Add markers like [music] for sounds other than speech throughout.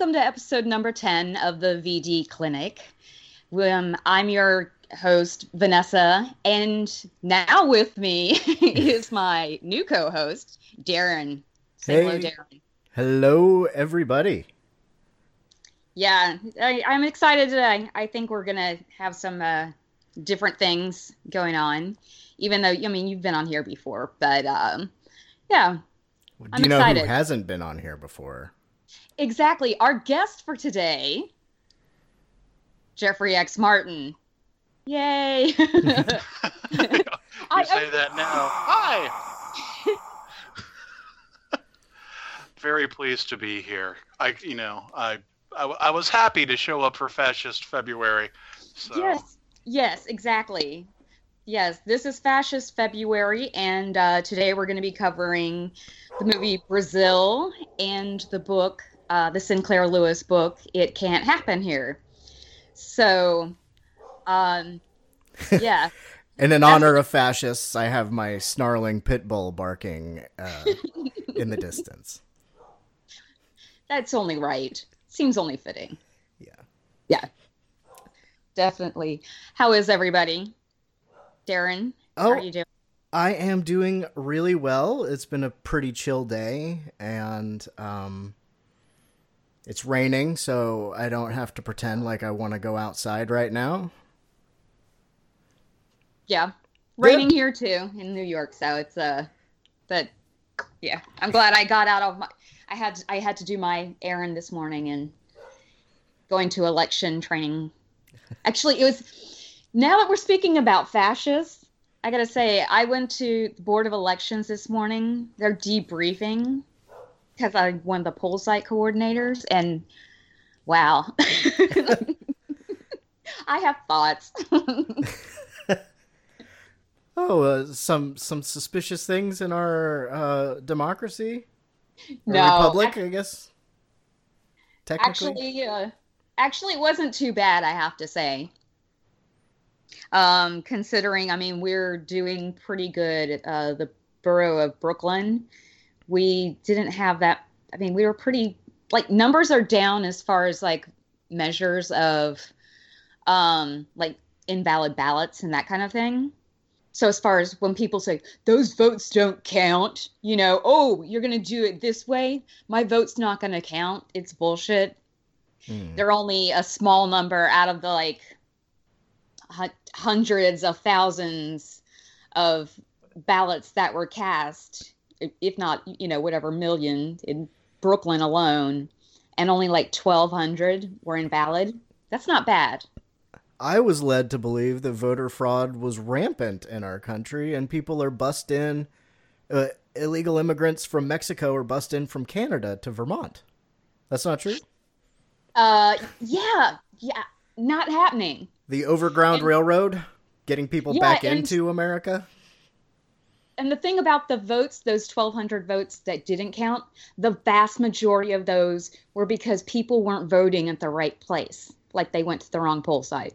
Welcome to episode number 10 of the VD Clinic. Um, I'm your host, Vanessa, and now with me [laughs] is [laughs] my new co host, Daeron. Say hello, Daeron. Hello, everybody. Yeah, I, I'm excited today. I think we're going to have some uh, different things going on, even though, I mean, you've been on here before, but um, yeah, Do I'm you know excited. who hasn't been on here before? Exactly. Our guest for today, Jeffery X. Martin. Yay! [laughs] you I- say that now. Hi. [laughs] Very pleased to be here. I, you know, I, I, I was happy to show up for Fascist February. So, Yes, yes, exactly. Yes, this is Fascist February, and uh, today we're going to be covering the movie Brazil and the book, uh, the Sinclair Lewis book, It Can't Happen Here. So, um, [laughs] yeah, And in honor of fascists, I have my snarling pit bull barking uh, in the [laughs] distance. that's only right. Seems only fitting. Yeah. Yeah, definitely. How is everybody? Daeron, how Oh, are you doing? I am doing really well. It's been a pretty chill day, and um, it's raining, so I don't have to pretend like I want to go outside right now. Yeah, raining here too in New York, so it's uh, but yeah, I'm glad I got out of my. I had I had to do my errand this morning and going to election training. [laughs] Actually, it was. Now that we're speaking about fascists, I gotta say I went to the board of elections this morning. They're debriefing because I'm one of the poll site coordinators, and wow, [laughs] I have thoughts. [laughs] Oh, uh, some some suspicious things in our uh, democracy, No, republic, I guess. Technically, actually uh, actually it wasn't too bad i have to say. Um considering i mean we're doing pretty good uh the borough of brooklyn we didn't have that i mean we were pretty like numbers are down as far as like measures of um like invalid ballots and that kind of thing. So as far as when people say those votes don't count you know oh you're going to do it this way. My vote's not going to count. It's bullshit. Hmm. they're only a small number out of the like hu- hundreds of thousands of ballots that were cast if not you know whatever million in brooklyn alone and only like 1200 were invalid that's not bad I was led to believe that voter fraud was rampant in our country, and people are bussed in. Uh, illegal immigrants from Mexico are bussed in from Canada to Vermont. That's not true. uh yeah yeah not happening The Overground And- Railroad getting people Yeah, back into America. And the thing about the votes, those 1,200 votes that didn't count, the vast majority of those were because people weren't voting at the right place. Like they went to the wrong poll site.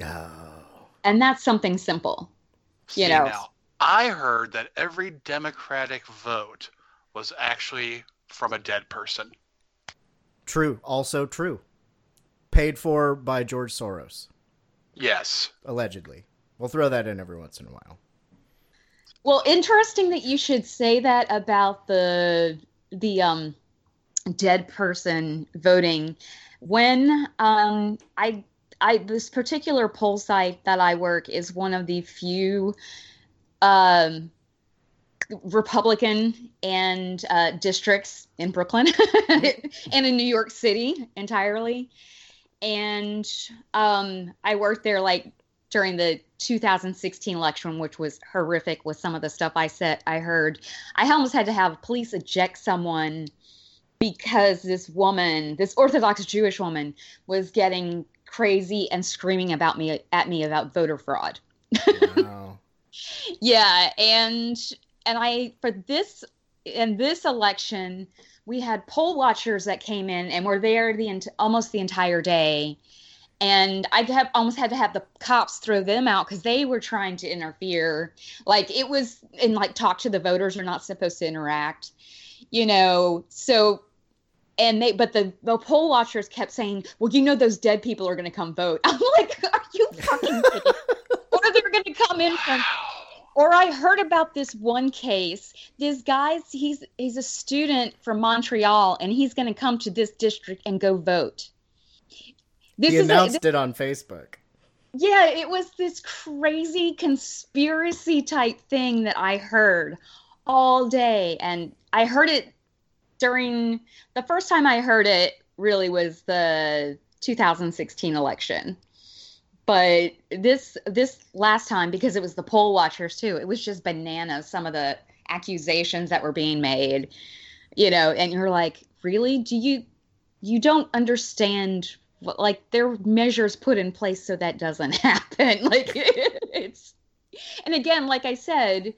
Oh. And that's something simple. You See, know. now, I heard that every Democratic vote was actually from a dead person. True. Also true. Paid for by George Soros, Yes. allegedly. We'll throw that in every once in a while. Well, interesting that you should say that about the the um dead person voting. When um I I this particular poll site that I work is one of the few um Republican and uh, districts in Brooklyn [laughs] and in New York City entirely. And um, I worked there like during the 2016 election, which was horrific with some of the stuff I said I heard. I almost had to have police eject someone because this woman, this Orthodox Jewish woman, was getting crazy and screaming about me at me about voter fraud. Wow. [laughs] yeah, and and I for this in this election we had poll watchers that came in and were there the almost the entire day and I have almost had to have the cops throw them out because they were trying to interfere. Like it was and like talk to the voters are not supposed to interact, you know. So and they but the the poll watchers kept saying, "Well, you know those dead people are going to come vote." [laughs] I'm like, "Are you fucking kidding?" [laughs] or they're going to come in from or I heard about this one case. This guy's he's he's a student from Montreal and he's going to come to this district and go vote. This he announced it on Facebook. yeah, it was this crazy conspiracy type thing that I heard all day. And I heard it during the first time I heard it really was the 2016 election. But this this last time because it was the poll watchers too. It was just bananas some of the accusations that were being made. You know, and you're like, "Really? Do you you don't understand like there are measures put in place so that doesn't [laughs] happen. Like it's and again like i said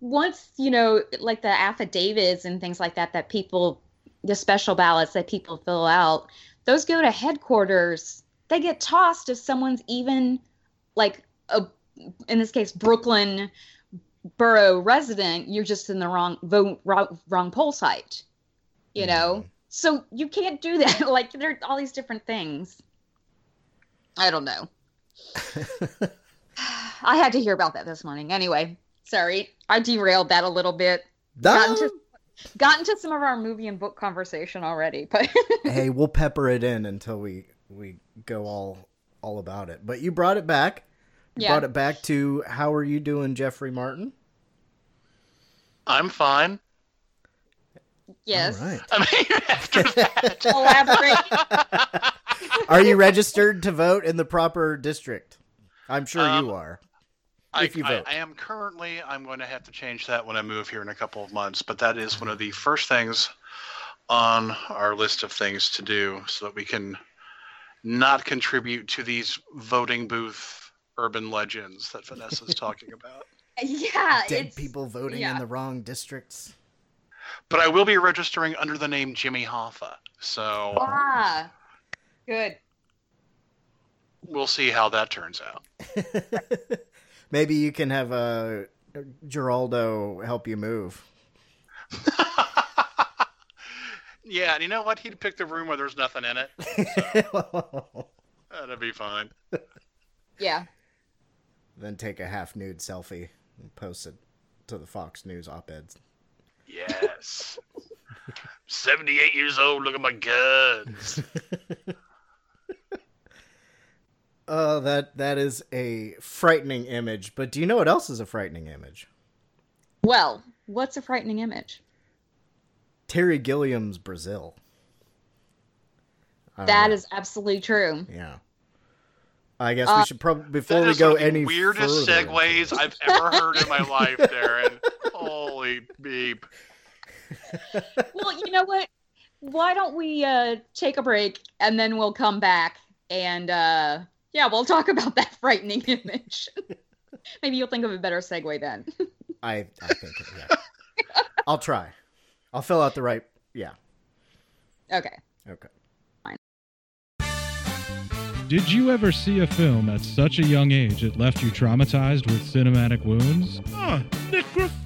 once you know like the affidavits and things like that that people the special ballots that people fill out those go to headquarters. They get tossed if someone's even like a in this case brooklyn borough resident you're just in the wrong vote wrong, wrong poll site you know mm-hmm. So you can't do that [laughs] like there are all these different things i don't know [laughs] i had to hear about that this morning anyway sorry i derailed that a little bit got into, got into some of our movie and book conversation already but [laughs] hey, we'll pepper it in until we we go all all about it. But you brought it back. You Yeah. brought it back to how are you doing, Jeffery Martin? I'm fine. Yes All right. [laughs] I mean, after [laughs] that, elaborate [laughs] Are you registered to vote in the proper district? I'm sure Um, you are. I, If you I, vote. I am currently. I'm going to have to change that when I move here in a couple of months. But that is one of the first things on our list of things to do, so that we can not contribute to these voting booth urban legends that Vanessa's talking about. yeah Dead it's people voting in the wrong districts. But I will be registering under the name Jimmy Hoffa. So ah good we'll see how that turns out. [laughs] Maybe you can have a uh, Geraldo help you move. [laughs] Yeah, and you know what? He'd pick the room where there's nothing in it. [laughs] That'd be fine. yeah then take a half nude selfie and post it to the Fox News op-eds. Yes. 78 years old, look at my guns. [laughs] Oh, that that is a frightening image. But do you know what else is a frightening image? well what's a frightening image Terry Gilliam's Brazil. I don't That know. is absolutely true yeah. I guess Uh, we should probably before That we is go one of the any weirdest further. segues I've ever heard in my life, Daeron. [laughs] Holy beep. well, you know what? Why don't we uh, take a break and then we'll come back and uh, yeah, we'll talk about that [laughs] frightening image. [laughs] Maybe you'll think of a better segue then. I I think yeah. I'll try. I'll fill out the right. Yeah. okay. Okay. Did you ever see a film at such a young age it left you traumatized with cinematic wounds? Ah, necrophilia.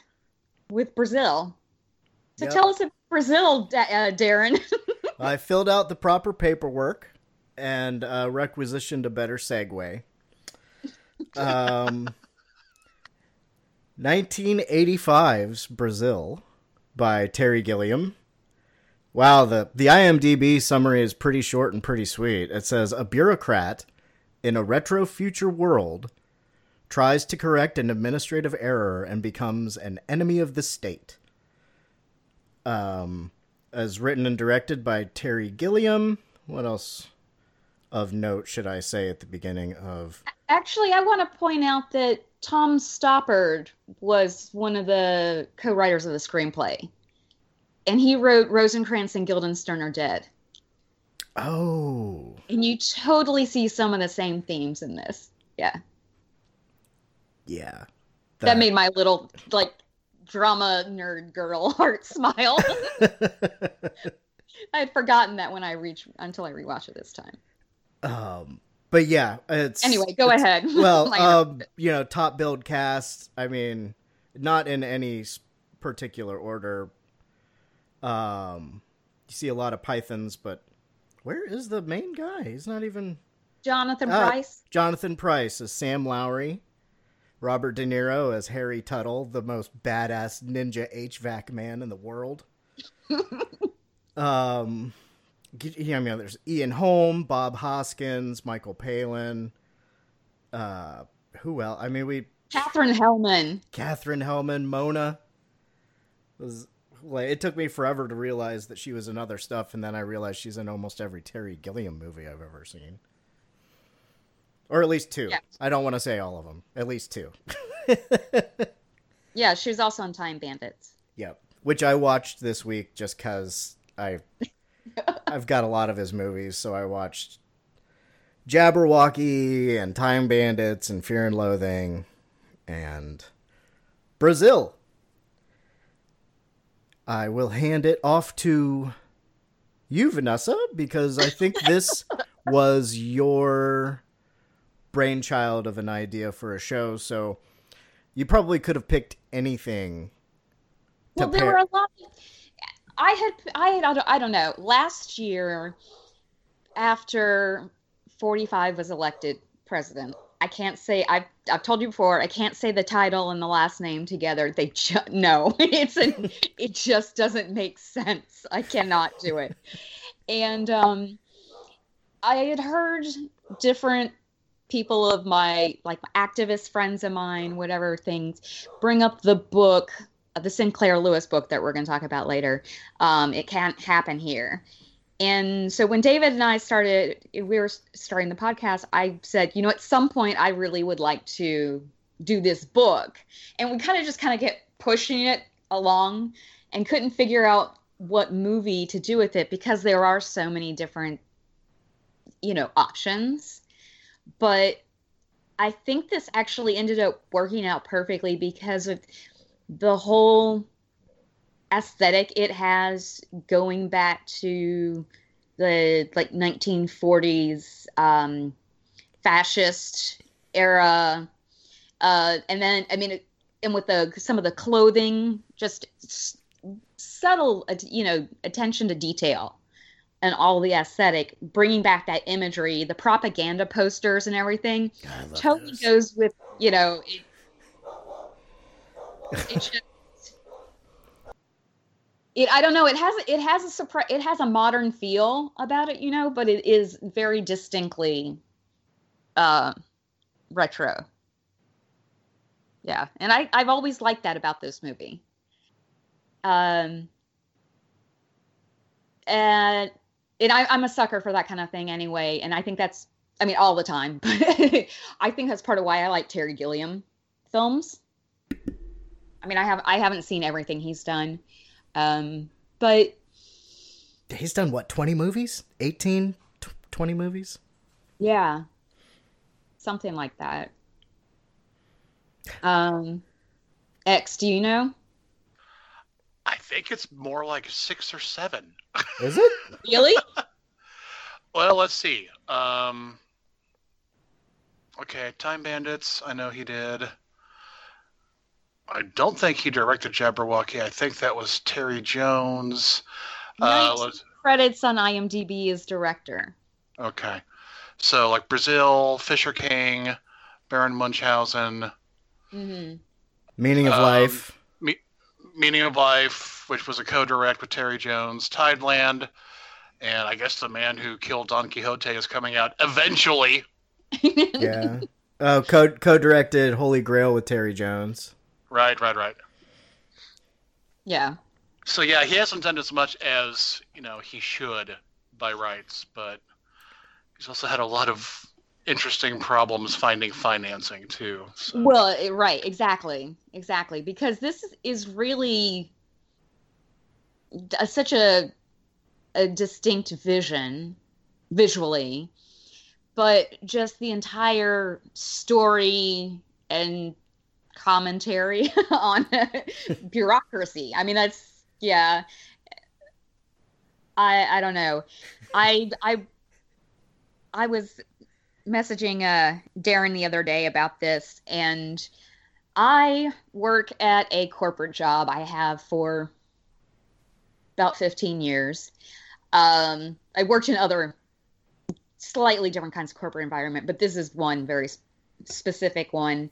with Brazil. So Yep. tell us about Brazil, uh, Daeron. [laughs] I filled out the proper paperwork and uh, requisitioned a better segue. Um, 1985's Brazil by Terry Gilliam. Wow, the, the IMDb summary is pretty short and pretty sweet. It says A bureaucrat in a retro future world tries to correct an administrative error and becomes an enemy of the state. Um, as written and directed by Terry Gilliam. What else of note should I say at the beginning of? Actually, I want to point out that Tom Stoppard was one of the co-writers of the screenplay, and he wrote "Rosencrantz and Guildenstern Are Dead," Oh, and you totally see some of the same themes in this. Yeah, yeah. that made my little like drama nerd girl [laughs] heart smile. [laughs] I had forgotten that when I reached until I rewatched it this time. um, but yeah, it's Anyway, go it's- ahead. [laughs] Well, um, you know, top build cast. I mean, not in any particular order. Um, you see a lot of pythons, but where is the main guy? He's not even. Jonathan Ah, Pryce. Jonathan Pryce is Sam Lowry. Robert De Niro as Harry Tuttle, the most badass ninja HVAC man in the world. [laughs] um, yeah, I mean, there's Ian Holm, Bob Hoskins, Michael Palin. Uh, who else? I mean, we Katherine Helmond. Katherine Helmond, Mona. Was like it took me forever to realize that she was in other stuff, and then I realized she's in almost every Terry Gilliam movie I've ever seen, or at least two. Yes. I don't want to say all of them. At least two. [laughs] Yeah, she was also on Time Bandits. Yep. Which I watched this week just because I [laughs] I've got a lot of his movies, so I watched Jabberwocky and Time Bandits and Fear and Loathing and Brazil. I will hand it off to you, Vanessa, because I think this [laughs] was your brainchild of an idea for a show, so you probably could have picked anything Well, there pair- were a lot. I had, I had, I don't, I don't know. Last year, after 45 was elected president, I can't say. I've, I've told you before. I can't say the title and the last name together. They just [laughs] no. [laughs] It's an. it just doesn't make sense. I cannot do it. And um, I had heard different people of my like activist friends of mine, whatever things, bring up the book the Sinclair Lewis book that we're going to talk about later. Um, it can't happen here. And so when David and I started, we were starting the podcast, I said, you know, at some point I really would like to do this book. And we kind of just kind of get pushing it along and couldn't figure out what movie to do with it because there are so many different, you know, options. But I think this actually ended up working out perfectly because of the whole aesthetic it has going back to the like 1940s um, fascist era. Uh, and then i mean and with the some of the clothing just s- subtle you know attention to detail and all the aesthetic bringing back that imagery the propaganda posters and everything totally goes with you know it, it [laughs] just it i don't know it has it has a surprise it has a modern feel about it you know but it is very distinctly uh retro. Yeah and i i've always liked that about this movie. Um and and I, i'm a sucker for that kind of thing anyway and i think that's i mean all the time [laughs] but i think that's part of why i like terry gilliam films I mean, I have I haven't seen everything he's done, um, but He's done what, 20 movies? 18, tw- 20 movies? yeah, something like that. Um, X, do you know? I think it's more like six or seven. Is it? Really? [laughs] Well, let's see. Um, okay, Time Bandits. I know he did. I don't think he directed Jabberwocky. I think that was Terry Jones. Uh, Nineteen let's- credits on IMDb as director. okay, so like Brazil, Fisher King, Baron Munchausen, hmm Meaning of Um, Life. Meaning of Life, which was a co-direct with Terry Jones, Tideland, and I guess the man who killed Don Quixote is coming out eventually. [laughs] Yeah. Oh, co co directed Holy Grail with Terry Jones. Right, right, right. yeah. So yeah, he hasn't done as much as you know he should by rights, but he's also had a lot of interesting problems finding financing too. So. Well, eh, right, exactly, exactly, because this is, is really a, such a a distinct vision visually, but just the entire story and commentary [laughs] on [laughs] bureaucracy. I mean, that's yeah. I I don't know. I I I was messaging uh Daeron the other day about this and I work at a corporate job I have for about 15 years. Um I worked in other slightly different kinds of corporate environment, but this is one very specific one.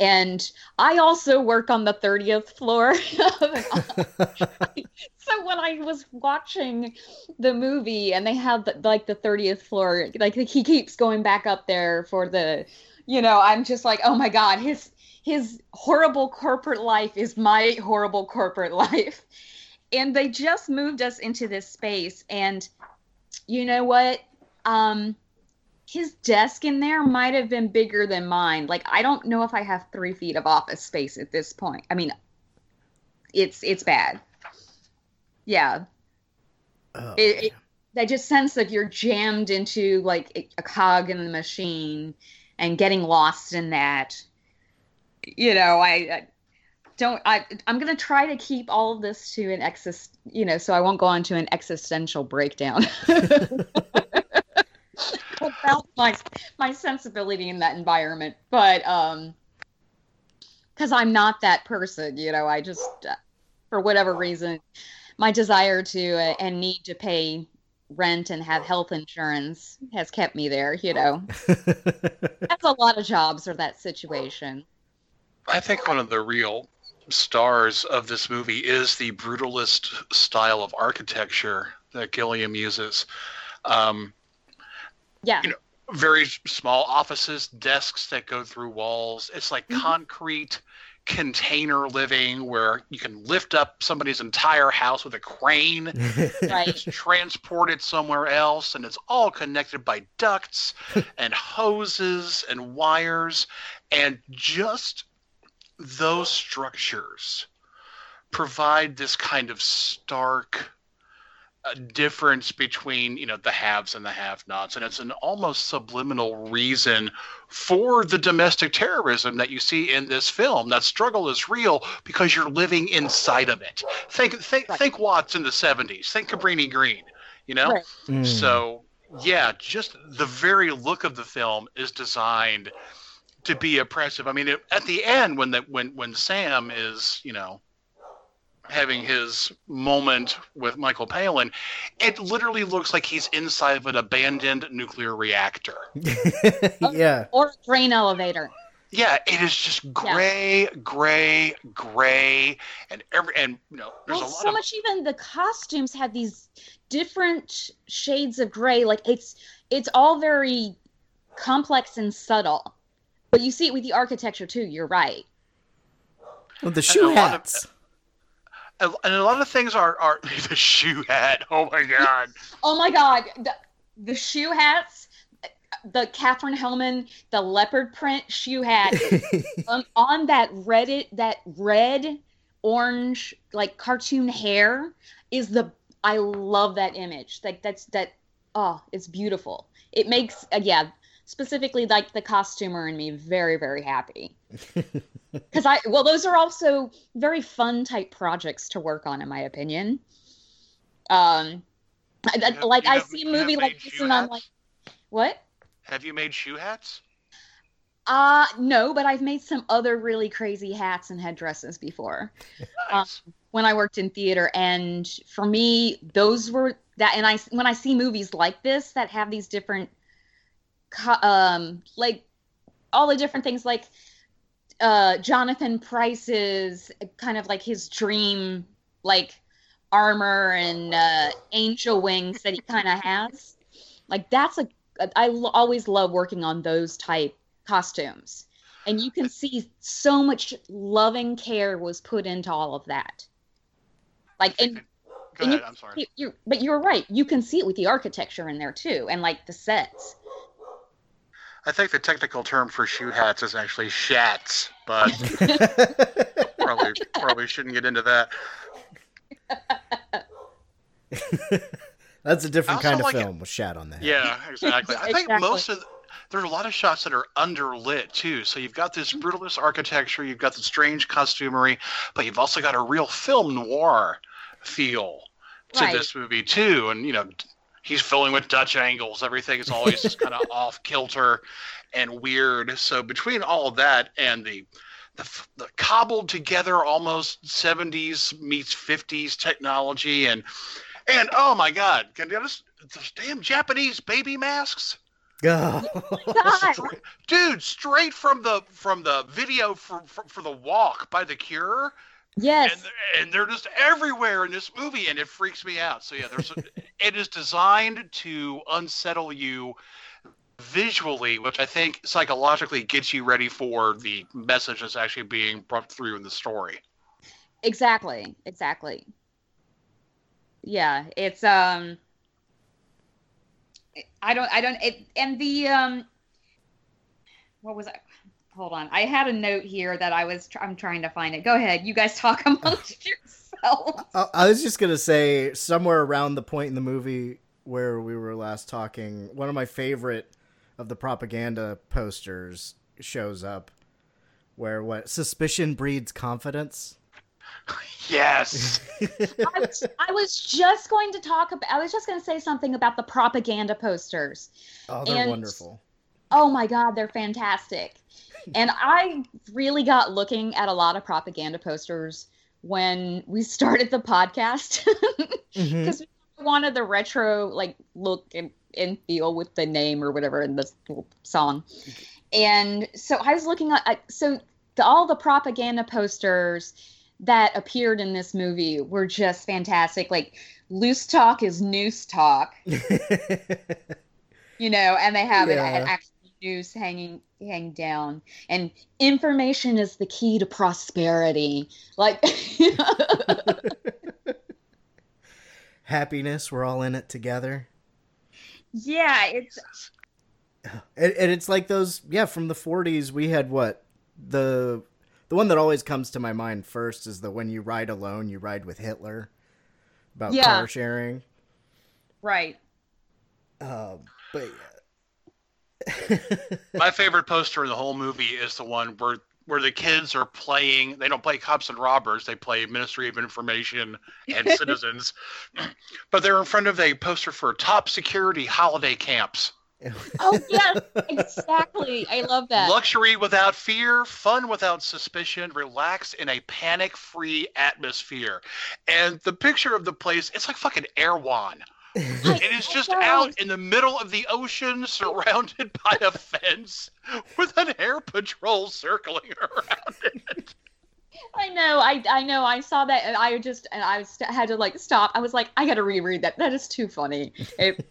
And I also work on the 30th floor [laughs] so when I was watching the movie and they have the, like the 30th floor, like he keeps going back up there for the, you know, I'm just like, oh my God, his his horrible corporate life is my horrible corporate [laughs] life. And they just moved us into this space and you know what? Um his desk in there might have been bigger than mine. Like I don't know if I have three feet of office space at this point. I mean, it's it's bad. Yeah, Oh, it, it, that just sense that you're jammed into like a, cog in the machine and getting lost in that. You know, I, I don't. I I'm gonna try to keep all of this to an exist. You know, so I won't go on to an existential breakdown. [laughs] [laughs] about my my sensibility in that environment, but um, because I'm not that person, you know, I just uh, for whatever reason, my desire to uh, and need to pay rent and have health insurance has kept me there. You know, [laughs] that's a lot of jobs or that situation. I think one of the real stars of this movie is the brutalist style of architecture that Gilliam uses. Um, Yeah, You know, very small offices, desks that go through walls. It's like Mhm. concrete container living where you can lift up somebody's entire house with a crane [laughs] right. it's transported somewhere else and it's all connected by ducts [laughs] and hoses and wires and just those structures provide this kind of stark uh, difference between you know the haves and the have-nots and it's an almost subliminal reason for the domestic terrorism that you see in this film that struggle is real because you're living inside of it think think Right. think watts in the 70s think cabrini green you know Right. Mm. so yeah just the very look of the film is designed to be oppressive i mean it, at the end when the when when sam is you know having his moment with michael palin it literally looks like he's inside of an abandoned nuclear reactor [laughs] yeah. Or a grain elevator. yeah it is just gray gray gray and every and you know there's well, a lot so of much even the costumes have these different shades of gray like it's it's all very complex and subtle but you see it with the architecture too you're right Well, the shoe lot of- hats. And a lot of things are are [laughs] the shoe hat oh my god [laughs] oh my god the, the shoe hats the Katherine Helmond, the leopard print shoe hat on, [laughs] on that red that red orange like cartoon hair is the I love that image. Like that's that oh, it's beautiful. It makes uh, yeah, specifically like the costumer and me very very happy. [laughs] Cuz I well those are also very fun type projects to work on in my opinion. Um I- that- have- like you I have- see a movie like this shoe and I'm like what? Have you made shoe hats? Uh no, but I've made some other really crazy hats and headdresses before. Nice. when I worked in theater, and for me, those were that. And I when I see movies like this that have these different, co- um, like all the different things, like uh, Jonathan Pryce's kind of like his dream, like armor and uh, angel wings that he kind of has. Like that's a I l- always love working on those type costumes. And you can see so much loving care was put into all of that. Like and Go ahead. you- I'm sorry. you, but you're right. You can see it with the architecture in there too, and like the sets. I think the technical term for shoe hats is actually shats, but [laughs] probably probably shouldn't get into that. [laughs] That's a different kind of like it- film with shat on the head. Yeah, exactly. I think Exactly. most of there's a lot of shots that are underlit too. So you've got this mm-hmm. brutalist architecture, you've got the strange costumery, but you've also got a real film noir feel to Right. this movie too. And you know, he's filling with Dutch angles. Everything is always just kind of [laughs] off kilter and weird. So between all of that and the the, the cobbled together almost 70s meets 50s technology and and oh my god can you just those damn japanese baby masks Oh. God, dude straight from the from the video for, for for the walk by the cure yes, and and they're just everywhere in this movie and it freaks me out so yeah there's [laughs] it is designed to unsettle you visually which i think psychologically gets you ready for the message that's actually being brought through in the story exactly, exactly. Yeah, it's um. I don't. I don't. It and the um. What was I? Hold on. I had a note here that I was. I'm trying to find it. Go ahead. You guys [laughs] talk amongst [laughs] yourselves. I I was just gonna say somewhere around the point in the movie where we were last talking, one of my favorite of the propaganda posters shows up, where what suspicion breeds confidence. [laughs] yes I was, I was just going to talk about. I was just going to say something about the propaganda posters. Oh, they're And- wonderful. Oh my god, they're fantastic. And I really got looking at a lot of propaganda posters when we [laughs] started the podcast mm-hmm. because we wanted the retro like look and, and feel with the name or whatever in the song. And so I was looking at at- so the, all the propaganda posters that appeared in this movie were just fantastic. Like loose talk is noose talk [laughs] you know, and they have Yeah. an, an actual noose hanging hang down, and information is the key to prosperity. Like, [laughs] Happiness, we're all in it together. yeah, it's [sighs] And, and it's like those, yeah, from the 40s. We had what the the one that always comes to my mind first is the when you ride alone, you ride with Hitler about Yeah. car sharing. right. Um, but My favorite poster in the whole movie is the one where where the kids are playing. They don't play cops and robbers. They play Ministry of Information and [laughs] Citizens, [clears throat] but they're in front of a poster for top security holiday camps. Oh yes, exactly. I love that. Luxury without fear, fun without suspicion, relax in a panic-free atmosphere. And the picture of the place, it's like fucking Erewhon. It is just out in the middle of the ocean, surrounded [laughs] by a fence, with an air patrol circling [laughs] around it. I know. I I know. I saw that, and I just and I had to like stop. I was like, I got to reread that. That is too funny. It,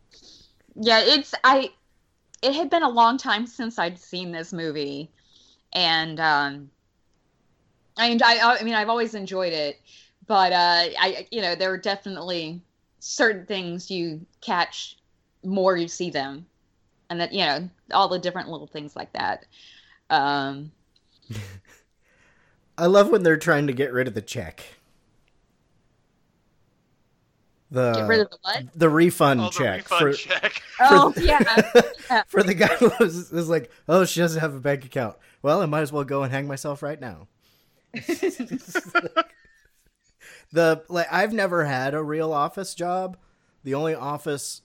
[laughs] yeah, it's I. It had been a long time since I'd seen this movie, and um, I I I mean I've always enjoyed it, but uh, I you know there were definitely certain things you catch more you see them, and that you know all the different little things like that. Um, [laughs] I love when they're trying to get rid of the check. The Get rid of the what? the refund Oh, the check refund for check. [laughs] Oh yeah. yeah. [laughs] for the guy who was, was like, "Oh, she doesn't have a bank account. Well, I might as well go and hang myself right now." The like, I've never had a real office job. The only office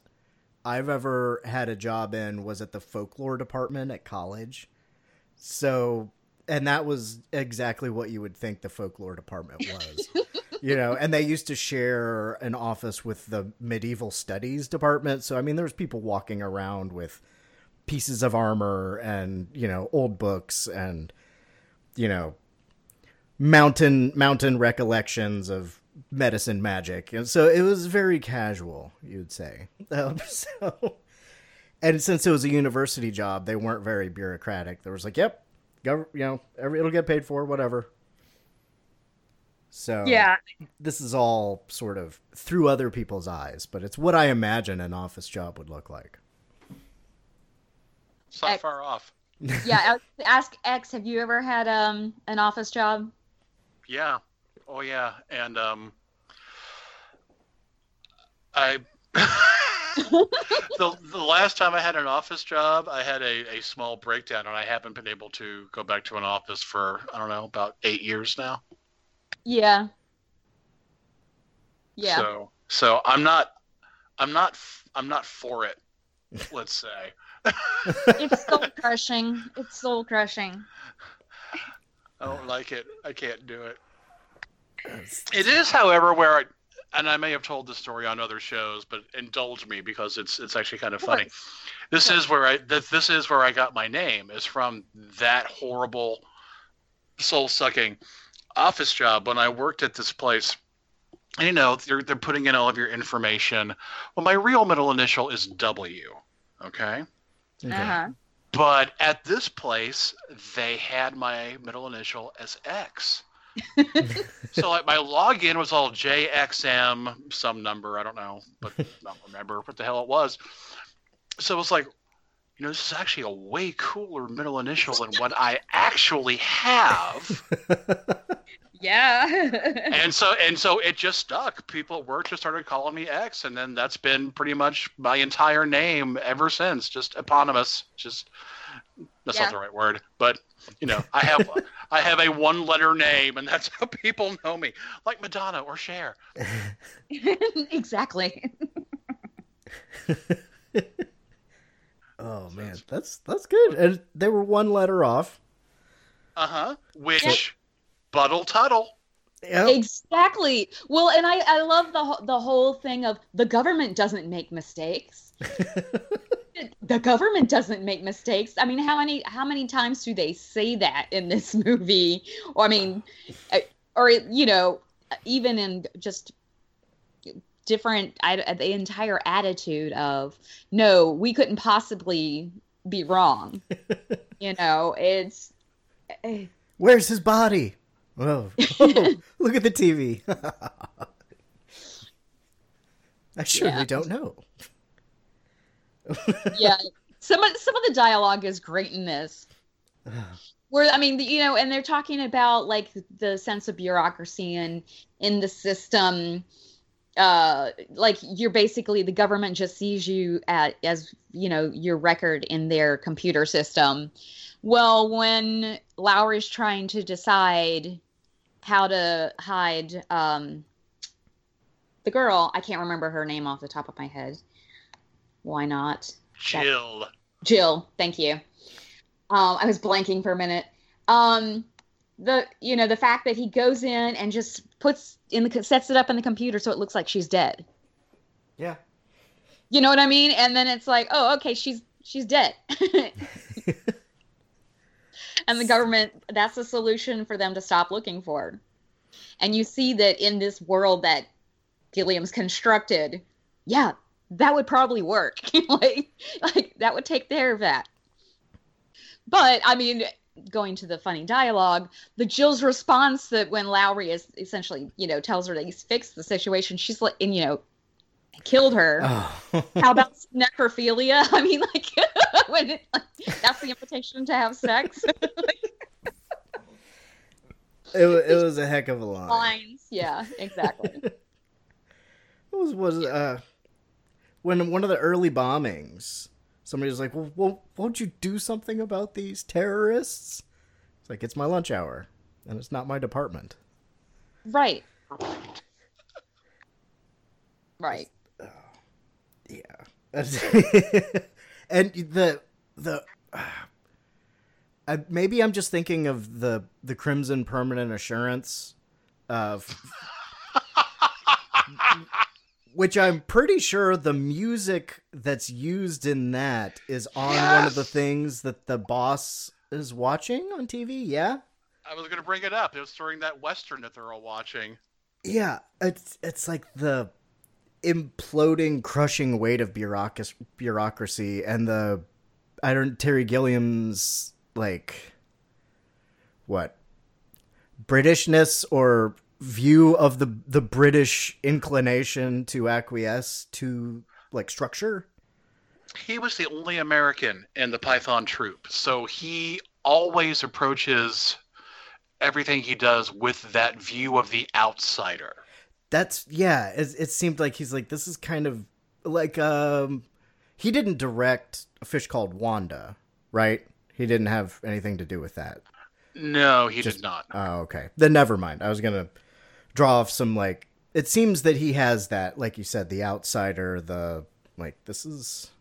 I've ever had a job in was at the folklore department at college. So, and that was exactly what you would think the folklore department was. [laughs] you know, and they used to share an office with the medieval studies department. So, I mean, there was people walking around with pieces of armor and, you know, old books and, you know, mountain mountain recollections of medicine magic. And so it was very casual, you'd say. [laughs] Um, so and since it was a university job, they weren't very bureaucratic. There was like, yep, gov- you know, every, it'll get paid for, whatever. So Yeah. this is all sort of through other people's eyes, but it's what I imagine an office job would look like. It's not Ex- far off. Yeah. [laughs] Ask X. Have you ever had um an office job? Yeah. Oh yeah. And um I [laughs] the the last time I had an office job, I had a, a small breakdown and I haven't been able to go back to an office for I don't know, about eight years now. Yeah. Yeah. So so I'm not I'm not I'm not for it, [laughs] let's say. it's soul crushing. It's soul crushing. I don't like it. I can't do it. It is, however, where I, and I may have told this story on other shows, but indulge me because it's it's actually kind of funny. This is where I th- this is where I got my name is from that horrible, soul sucking office job when I worked at this place. And, you know, they're they're putting in all of your information. Well, my real middle initial is W. Okay. Okay. Uh huh. But at this place, they had my middle initial as X. [laughs] so like my login was all JXM, some number, I don't know, but I don't remember what the hell it was. So it was like, you know, this is actually a way cooler middle initial than what I actually have. [laughs] Yeah. [laughs] and so and so it just stuck. People at work just started calling me X, and then that's been pretty much my entire name ever since. Just eponymous. Just that's Yeah. not the right word, but you know, I have [laughs] I have a one letter name, and that's how people know me, like Madonna or Cher. exactly. Oh man, that's that's good. And they were one letter off. Uh huh. Which, Buttle Tuttle. Yep. Exactly. Well, and I I love the whole- the whole thing of the government doesn't make mistakes. [laughs] the government doesn't make mistakes. I mean, how many how many times do they say that in this [laughs] movie? Or I mean, uh, or you know, even in just different I, the entire attitude of no, we couldn't possibly be wrong. [laughs] you know, it's eh, Where's his body? Oh, [laughs] [laughs] oh, look at the TV. I surely Yeah. don't know. yeah some of some of the dialogue is great in this [sighs] where i mean you know and they're talking about like the sense of bureaucracy and in the system uh like you're basically the government just sees you at as you know your record in their computer system well when lowry's trying to decide how to hide um the girl i can't remember her name off the top of my head why not Jill. Jill, thank you. Um, I was blanking for a minute. Um, the you know the fact that he goes in and just puts in the sets it up in the computer so it looks like she's dead. Yeah. You know what I mean? And then it's like, oh, okay, she's she's dead. [laughs] and the government that's the solution for them to stop looking for. her. And you see that in this world that Gilliam's constructed, yeah, that would probably work. [laughs] like, like that would take care of that. But I mean, going to the funny dialogue, the Jill's response that when Lowry is essentially, you know, tells her that he's fixed the situation, she's like, and you know, killed her. Oh. How about necrophilia? [laughs] I mean, like, [laughs] when it, like, that's the invitation to have sex. [laughs] It, it was a heck of a line. lines. Yeah, exactly. It was was uh when one of the early bombings, somebody was like, "Well, won't, won't you do something about these terrorists?" It's like it's my lunch hour, and it's not my department. right. Right. [sighs] Yeah, [laughs] and the the [sighs] uh, maybe I'm just thinking of the the Crimson Permanent Assurance, of [laughs] which I'm pretty sure the music that's used in that is on one of the things that the boss is watching on TV. Yeah, I was going to bring it up. It was during that western that they're all watching. yeah. It's it's like the imploding, crushing weight of bureaucracy, bureaucracy, and the I don't Terry Gilliam's like what Britishness or view of the the British inclination to acquiesce to like structure. He was the only American in the Python troupe, so he always approaches everything he does with that view of the outsider. That's yeah. It, it seemed like he's like this is kind of like um he didn't direct a fish called Wanda, right? He didn't have anything to do with that. No, he Just- did not. Oh, okay. Then never mind. I was gonna draw off some like. It seems that he has that, like you said, the outsider, the like. This is.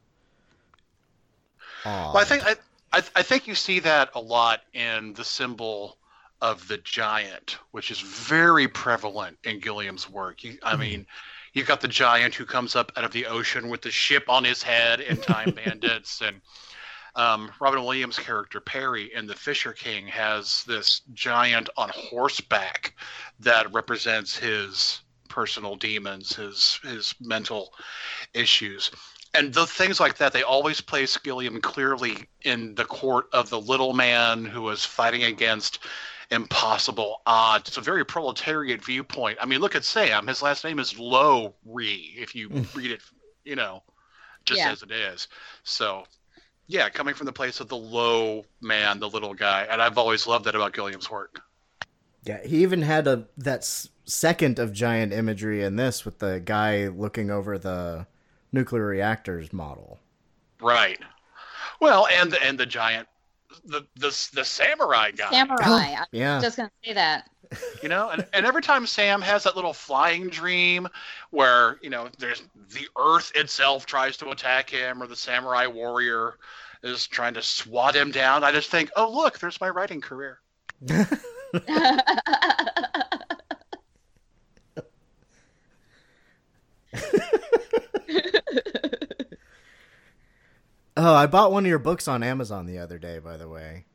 Odd. Well, I think I, I I think you see that a lot in the symbol of the giant, which is very prevalent in Gilliam's work. You, I hmm. mean, you've got the giant who comes up out of the ocean with the ship on his head and Time [laughs] Bandits, and um, Robin Williams' character Perry in The Fisher King has this giant on horseback that represents his personal demons, his his mental issues and the things like that, they always place Gilliam clearly in the court of the little man who is fighting against impossible odds. It's a very proletariat viewpoint. I mean, look at Sam. His last name is Lowry, if you read it, you know, just Yeah. as it is. So, yeah, coming from the place of the low man, the little guy. And I've always loved that about Gilliam's work. Yeah, he even had a that second of giant imagery in this with the guy looking over the nuclear reactors model. Right. Well, and the, and the giant, the, the, the samurai guy. Samurai. [laughs] I Yeah. was just gonna say that. You know and, and every time sam has that little flying dream where you know there's the earth itself tries to attack him or the samurai warrior is trying to swat him down i just think oh look there's my writing career [laughs] Oh, I bought one of your books on Amazon the other day, by the way.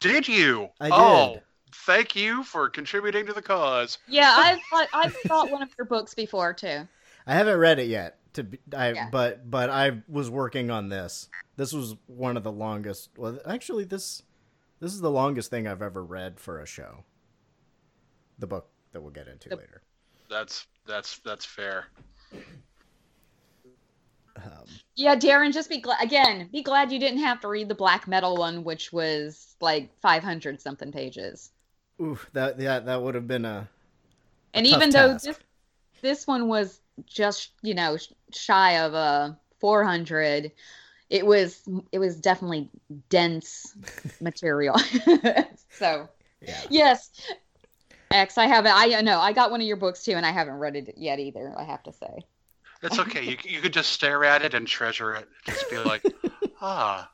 did you I oh did. Thank you for contributing to the cause yeah, [laughs] I've I've thought one of your books before too. I haven't read it yet. To be, I Yeah. but but I was working on this. This was one of the longest. Well, actually, this this is the longest thing I've ever read for a show. The book that we'll get into The- later. that's that's that's fair Um, Yeah, Darren, just be glad again. Be glad you didn't have to read the black metal one, which was like five hundred something pages. Ooh, that yeah, that would have been a And tough even though task. this this one was just you know shy of a four hundred, it was it was definitely dense [laughs] material. [laughs] so yeah. yes, X, I haven't. I know I got one of your books too, and I haven't read it yet either. I have to say. it's okay you, you could just stare at it and treasure it just be like [laughs] ah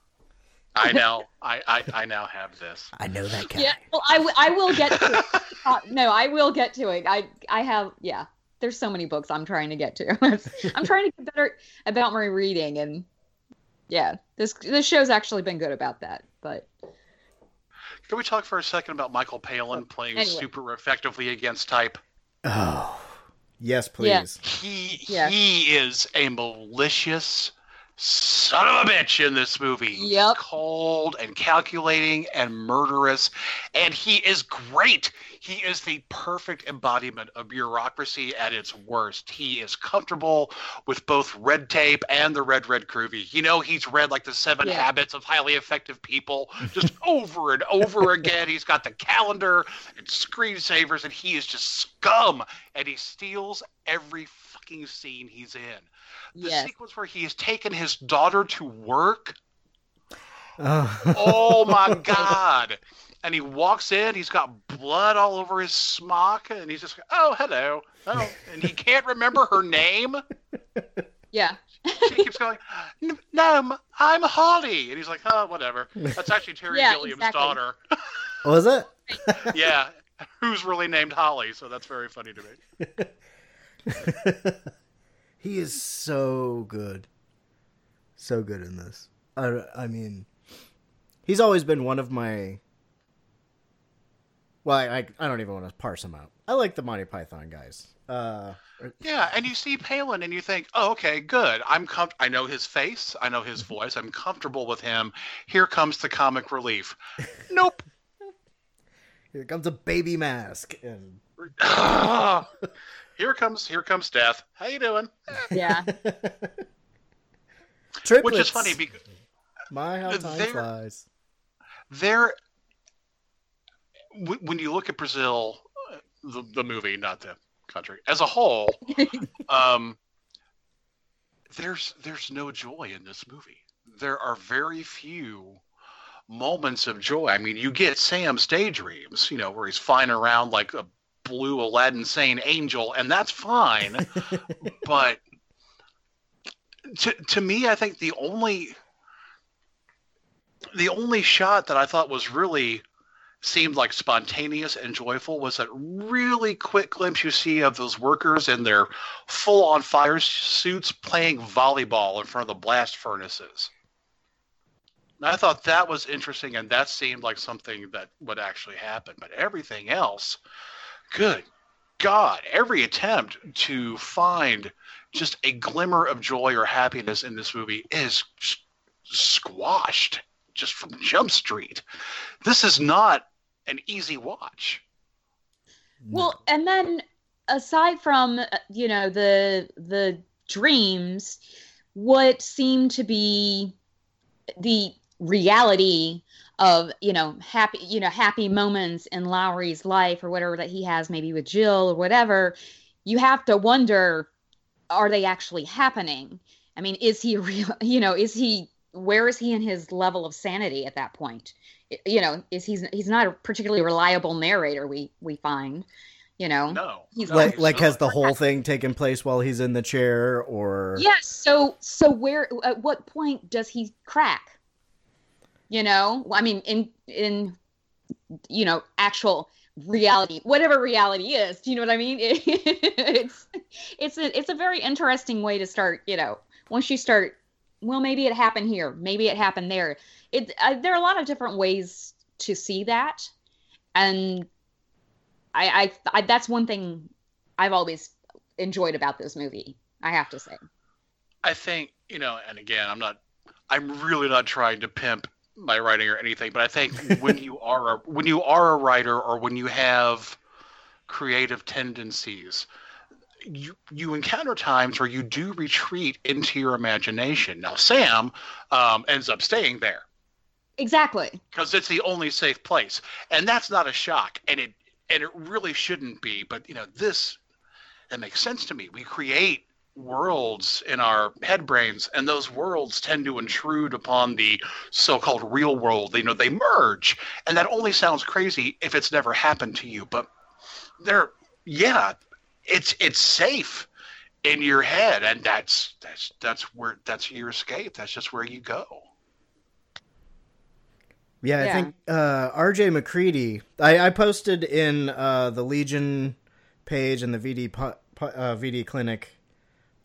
i now I, I i now have this I know that guy. Yeah, well, I, w- I will get to it. Uh, no, I will get to it. I I have yeah. There's so many books I'm trying to get to. [laughs] I'm trying to get better about my reading, and yeah, this this show's actually been good about that. But Can we talk for a second about Michael Palin playing Anyway. super effectively against type? Oh, yes, please. Yeah. please. He Yeah. he is a malicious son of a bitch in this movie. He's cold and calculating and murderous, and he is great. He is the perfect embodiment of bureaucracy at its worst. He is comfortable with both red tape and the red red groovy. You know, he's read like the Seven Yeah. Habits of Highly Effective People [laughs] just over and over again. He's got the calendar and screensavers, and he is just scum. And he steals every fucking scene he's in. The Yes. sequence where he has taken his daughter to work. Oh. Oh my [laughs] god! And he walks in. He's got blood all over his smock, and he's just, oh hello, oh, and he can't remember her name. Yeah. She keeps going, no, I'm Holly, and he's like, oh whatever. That's actually Terry Yeah, Gilliam's exactly. daughter. Oh, Was it? [laughs] yeah, who's really named Holly? So that's very funny to me. [laughs] [laughs] he is so good. So good in this. I, I mean, he's always been one of my. Well, I, I don't even want to parse him out. I like the Monty Python guys. Uh, Yeah, and you see Palin and you think, oh, okay, good. I'm com- I know his face. I know his voice. I'm comfortable with him. Here comes the comic relief. [laughs] Nope. here comes a baby mask, and [laughs] here comes here comes death. How you doing? Yeah. [laughs] triplets. Which is funny because My how time They're- flies. there, w- when you look at Brazil, uh, the, the movie, not the country as a whole, [laughs] um, there's there's no joy in this movie. There are very few moments of joy. I mean, you get Sam's daydreams, you know, where he's flying around like a blue Aladdin saying angel, and that's fine. [laughs] but to to me, I think the only the only shot that I thought was really seemed like spontaneous and joyful was that really quick glimpse you see of those workers in their full on fire suits playing volleyball in front of the blast furnaces. And I thought that was interesting and that seemed like something that would actually happen. But everything else, good God, every attempt to find just a glimmer of joy or happiness in this movie is squashed just from Jump Street. This is not an easy watch. Well, and then aside from you know the the dreams, what seemed to be the reality of you know happy you know happy moments in Lowry's life or whatever that he has maybe with Jill or whatever, you have to wonder are they actually happening? I mean, is he [laughs] real? You know, is he where is he in his level of sanity at that point? You know, is he's he's not a particularly reliable narrator. We we find, you know, No. He's no, like he's like has the whole thing taken place while he's in the chair, or Yes. So so where at what point does he crack? You know, I mean, in in you know actual reality, whatever reality is. Do you know what I mean? [laughs] it's it's a it's a very interesting way to start. You know, once you start, well, maybe it happened here, maybe it happened there. It uh, there are a lot of different ways to see that, and I, I I that's one thing I've always enjoyed about this movie. I have to say. I think, you know, and again, I'm not I'm really not trying to pimp my writing or anything, but I think [laughs] when you are a, when you are a writer or when you have creative tendencies, you you encounter times where you do retreat into your imagination. Now, Sam um, ends up staying there Exactly. because it's the only safe place, and that's not a shock, and it and it really shouldn't be. But you know, this that makes sense to me. We create worlds in our head brains, and those worlds tend to intrude upon the so-called real world. You know, they merge, and that only sounds crazy if it's never happened to you. But they're yeah, it's it's safe in your head, and that's that's that's where that's your escape. That's just where you go. Yeah, I Yeah. think uh, RJ McCready. I, I posted in uh, the Legion page and the VD po- po- uh, VD Clinic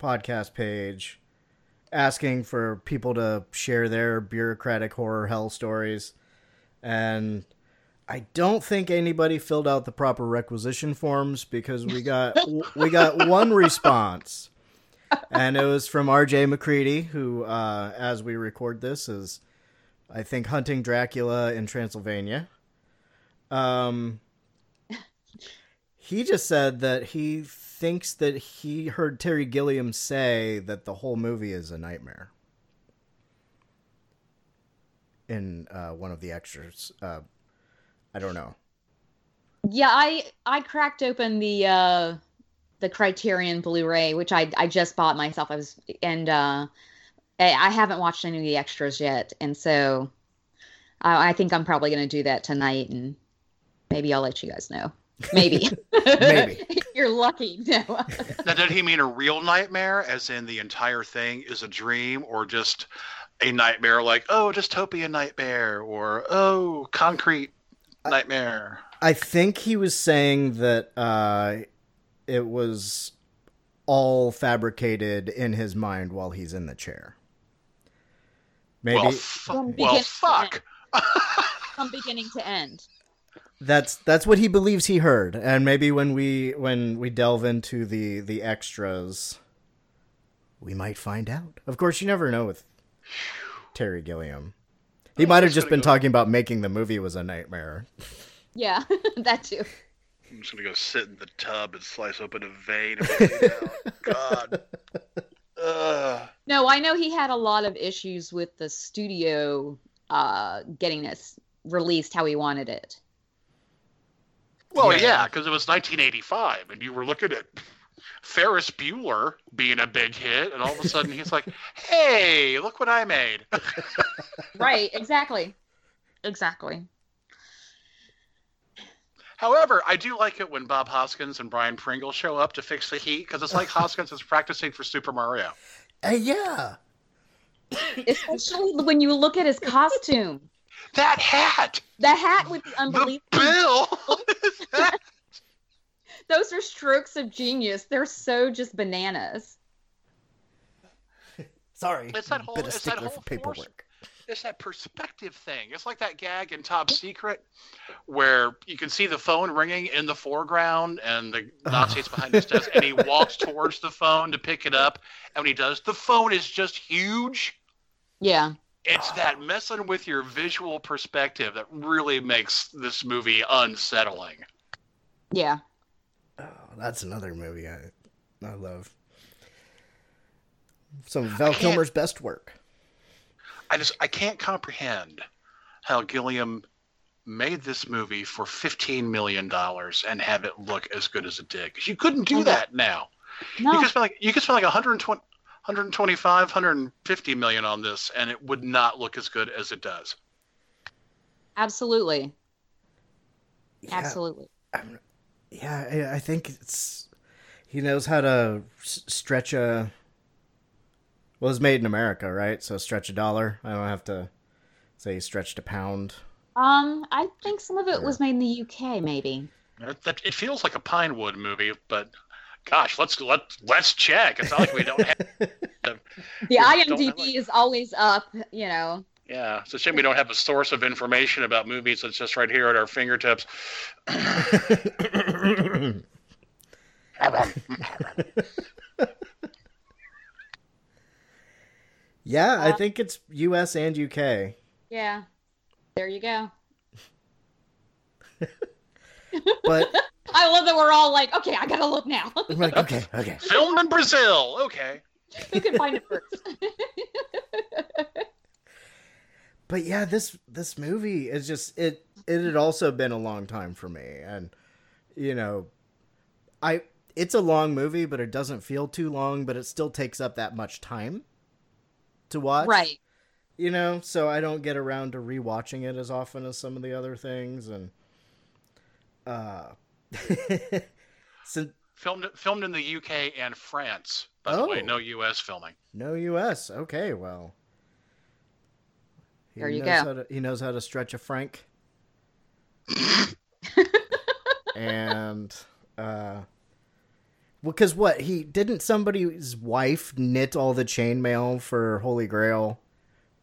podcast page, asking for people to share their bureaucratic horror hell stories, and I don't think anybody filled out the proper requisition forms because we got [laughs] we got one response, and it was from R.J. McCready, who, uh, as we record this, is I think hunting Dracula in Transylvania. Um, he just said that he thinks that he heard Terry Gilliam say that the whole movie is a nightmare. In uh, one of the extras, uh, I don't know. Yeah, I I cracked open the uh the Criterion Blu-ray, which I I just bought myself. I was and uh I haven't watched any of the extras yet, and so I, I think I'm probably going to do that tonight, and maybe I'll let you guys know. Maybe. [laughs] Maybe. [laughs] You're lucky. No. Now, did he mean a real nightmare, as in the entire thing is a dream, or just a nightmare like, oh, dystopia nightmare, or oh, concrete nightmare? I think he was saying that uh, it was all fabricated in his mind while he's in the chair. Maybe Well, fu- From well, fuck. From beginning to end. That's that's what he believes he heard, and maybe when we when we delve into the the extras, we might find out. Of course, you never know with Terry Gilliam. He might have just just been go- talking about making the movie was a nightmare. Yeah, [laughs] that too. I'm just gonna go sit in the tub and slice open a vein and bleed out. God. Ugh. No, I know he had a lot of issues with the studio uh getting this released how he wanted it. Well, Yeah. yeah, because it was 1985, and you were looking at Ferris Bueller being a big hit, and all of a sudden he's like, [laughs] "Hey, look what I made." [laughs] Right, exactly. Exactly. However, I do like it when Bob Hoskins and Bryan Pringle show up to fix the heat because it's like [laughs] Hoskins is practicing for Super Mario. Uh, yeah, [coughs] Especially when you look at his costume. That hat, The hat with the the unbelievable bill. That- those are strokes of genius. They're so just bananas. [laughs] sorry, It's that whole- bit of it's that stickler whole for paperwork. it's that perspective thing. It's like that gag in Top Secret where you can see the phone ringing in the foreground and the [laughs] Nazi's behind his desk and he walks towards the phone to pick it up. And when he does, the phone is just huge. Yeah. It's that messing with your visual perspective that really makes this movie unsettling. Yeah. Oh, that's another movie I I love. Some of Val Kilmer's best work. I just I can't comprehend how Gilliam made this movie for fifteen million dollars and have it look as good as it did. 'Cause you couldn't do oh, that now. You could spend like you could spend like 120, 125, 150 million on this, and it would not look as good as it does. Absolutely. Yeah, Absolutely. I'm- yeah, I, I think it's he knows how to s- stretch a. Well, it's made in America, right? So stretch a dollar. I don't have to say he stretched a pound. Um, I think some of it was made in the UK, maybe. It, that, it feels like a Pinewood movie, but gosh, let's let let's check. It's not like we don't have. [laughs] The We don't have, IMDb like- is always up, you know. Yeah, it's a shame we don't have a source of information about movies that's just right here at our fingertips. yeah, I Uh, think it's U.S. and UK. Yeah. There you go. [laughs] But [laughs] I love that we're all like, okay, I gotta look now. I'm like, okay, okay. Filmed in Brazil. Okay. Who can find it first? [laughs] but yeah, this this movie is just it. It had also been a long time for me, and you know, I it's a long movie, but it doesn't feel too long. But it still takes up that much time to watch, right. You know, so I don't get around to rewatching it as often as some of the other things, and uh, [laughs] since Filmed filmed in the UK and France. By the way, Oh. no US filming. no U.S. Okay, well, he There you go. To, he knows how to stretch a franc. [laughs] and uh because what he didn't somebody's wife knit all the chainmail for Holy Grail,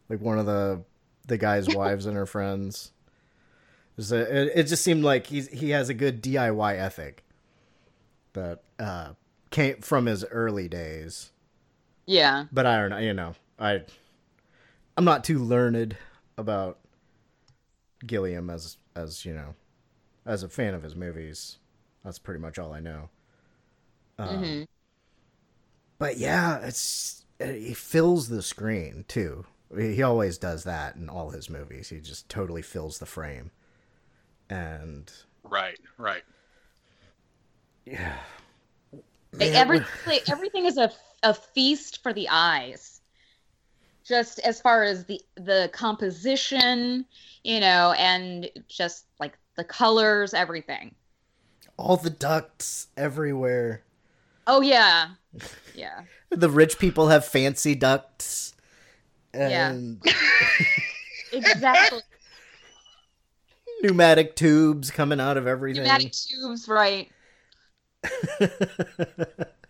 like one of the the guy's wives and her friends. It, it just seemed like he's he has a good DIY ethic that uh came from his early days. Yeah. But I don't know, you know, I I'm not too learned about Gilliam as as you know, as a fan of his movies. That's pretty much all I know. Um, Mhm. But yeah, it's he fills the screen too. He always does that in all his movies. He just totally fills the frame. And Right, right. yeah, They- every, like, everything is a, a feast for the eyes. Just as far as the the composition, you know, and just like the colors, everything. all the ducts everywhere. Oh yeah, [laughs] yeah, The rich people have fancy ducts. Yeah. And [laughs] exactly. pneumatic tubes coming out of everything. Pneumatic tubes, right? [laughs]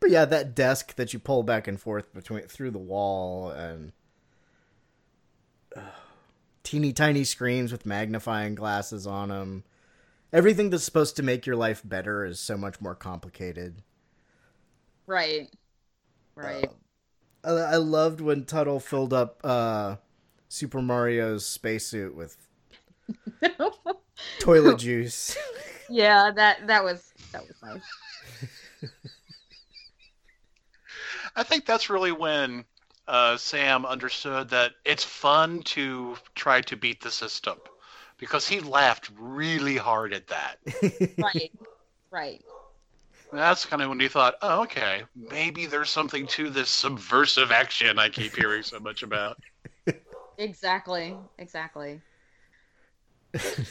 but yeah, that desk that you pull back and forth between through the wall and uh, [sighs] teeny tiny screens with magnifying glasses on them. Everything that's supposed to make your life better is so much more complicated. Right, right. I, I loved when Tuttle filled up uh, Super Mario's spacesuit with [laughs] toilet juice. yeah, that that was that was nice. I think that's really when uh, Sam understood that it's fun to try to beat the system because he laughed really hard at that. [laughs] Right, right. That's kind of when he thought, oh, okay, maybe there's something to this subversive action I keep hearing so much about. [laughs] Exactly, exactly.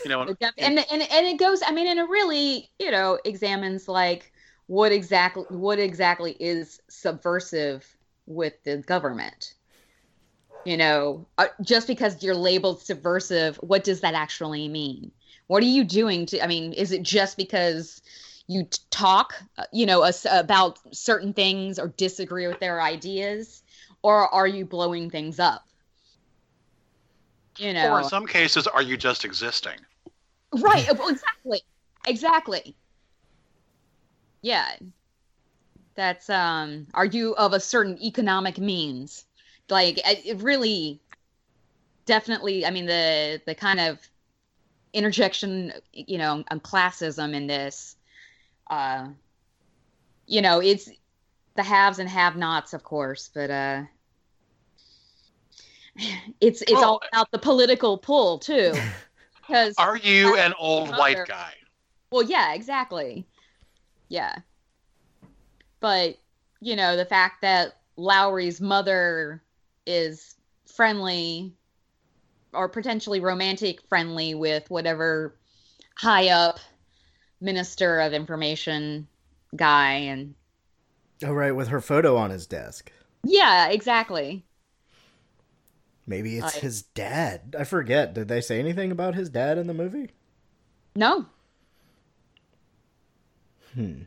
You know, and and and it goes. I mean, and it really, you know, examines like what exactly what exactly is subversive with the government. You know, uh, just because you're labeled subversive, what does that actually mean? What are you doing to? I mean, is it just because you talk, uh, you know, about certain things or disagree with their ideas, or are you blowing things up? You know, or in some cases, are you just existing? Right. Exactly. Exactly. Yeah. That's um are you of a certain economic means? Like it really definitely I mean the the kind of interjection, you know, on classism in this uh you know, it's the haves and have-nots of course, but uh [sighs] it's it's all about the political pull too. [laughs] Because Are you an old Mother. white guy? well, yeah, exactly. Yeah. But, you know, the fact that Lowry's mother is friendly or potentially romantic friendly with whatever high up minister of information guy and oh, right, with her photo on his desk. yeah, exactly. Maybe it's Like- his dad. I forget. Did they say anything about his dad in the movie? No. Hmm.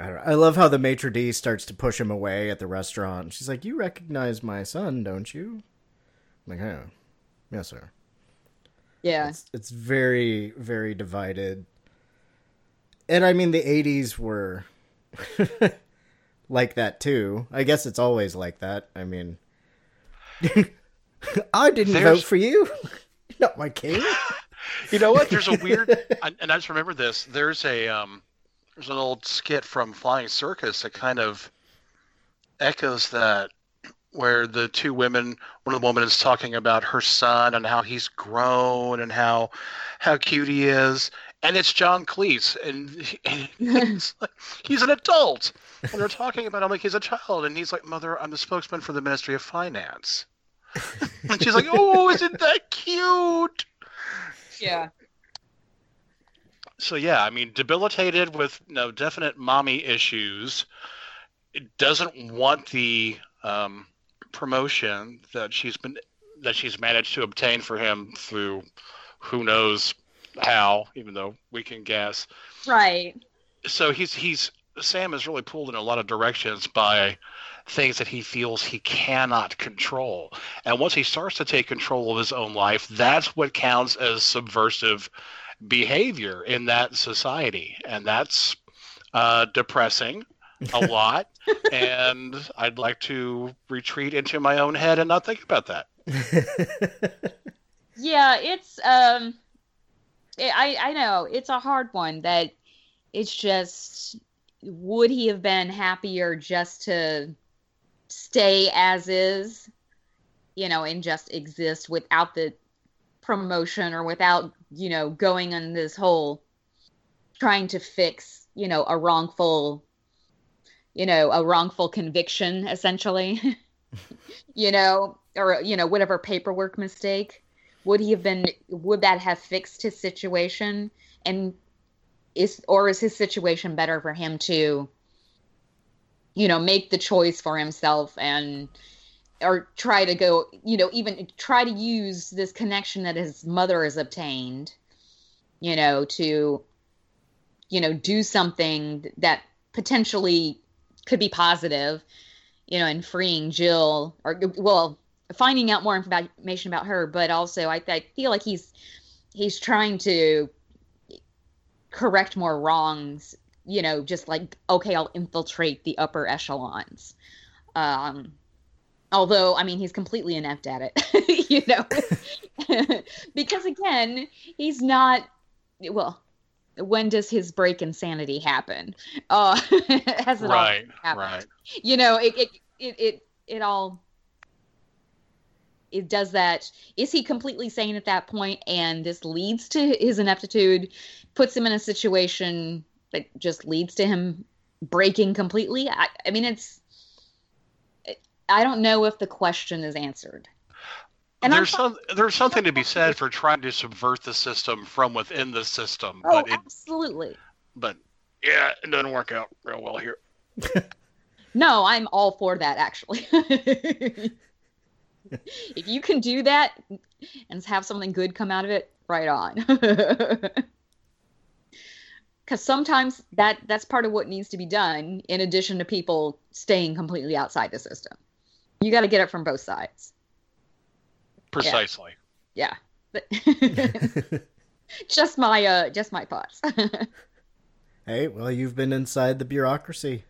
I, don't, I love how the maitre d starts to push him away at the restaurant. She's like, "You recognize my son, don't you?" I'm like, "Oh, yes, sir." Yeah. It's it's very very divided. And I mean, the '80s were [laughs] like that too. I guess it's always like that. I mean, [laughs] I didn't There's- vote for you. [laughs] Not my king. You know what? There's a weird, and I just remember this. There's a um, there's an old skit from Flying Circus that kind of echoes that, where the two women, one of the women is talking about her son and how he's grown and how how cute he is, and it's John Cleese, and he- [laughs] he's like, he's an adult, and they're talking about him like he's a child, and he's like, "Mother, I'm the spokesman for the Ministry of Finance," [laughs] and she's like, "Oh, isn't that cute?" Yeah. So yeah, I mean, debilitated with no definite mommy issues. It doesn't want the um, promotion that she's been that she's managed to obtain for him through who knows how, even though we can guess. Right. So he's he's Sam is really pulled in a lot of directions by things that he feels he cannot control. And once he starts to take control of his own life, that's what counts as subversive behavior in that society. And that's uh, depressing a [laughs] lot. and I'd like to retreat into my own head and not think about that. [laughs] Yeah, it's um, I I know it's a hard one. That it's just would he have been happier just to stay as is, you know, and just exist without the promotion or without you know going on this whole trying to fix you know a wrongful you know a wrongful conviction essentially. [laughs] You know or you know whatever paperwork mistake would he have been would that have fixed his situation? And is or is his situation better for him to you know make the choice for himself and or try to go you know even try to use this connection that his mother has obtained you know to you know do something that potentially could be positive you know in freeing jill or well finding out more information about her but also i, I feel like he's he's trying to correct more wrongs you know just like okay i'll infiltrate the upper echelons. Um although i mean he's completely inept at it [laughs] you know? [laughs] Because again he's not well when does his break insanity happen? Uh [laughs] has it Right, all happened? right. you know it it it it, it all it does that. Is he completely sane at that point? And this leads to his ineptitude puts him in a situation that just leads to him breaking completely. I, I mean it's i don't know if the question is answered. And I'm there's some there's something to be said for trying to subvert the system from within the system, oh but it absolutely. but yeah, it doesn't work out real well here. [laughs] no i'm all for that actually. [laughs] If you can do that and have something good come out of it right on [laughs] because sometimes that that's part of what needs to be done in addition to people staying completely outside the system you got to get it from both sides Precisely. yeah But- [laughs] just my uh just my thoughts [laughs] hey, well, you've been inside the bureaucracy.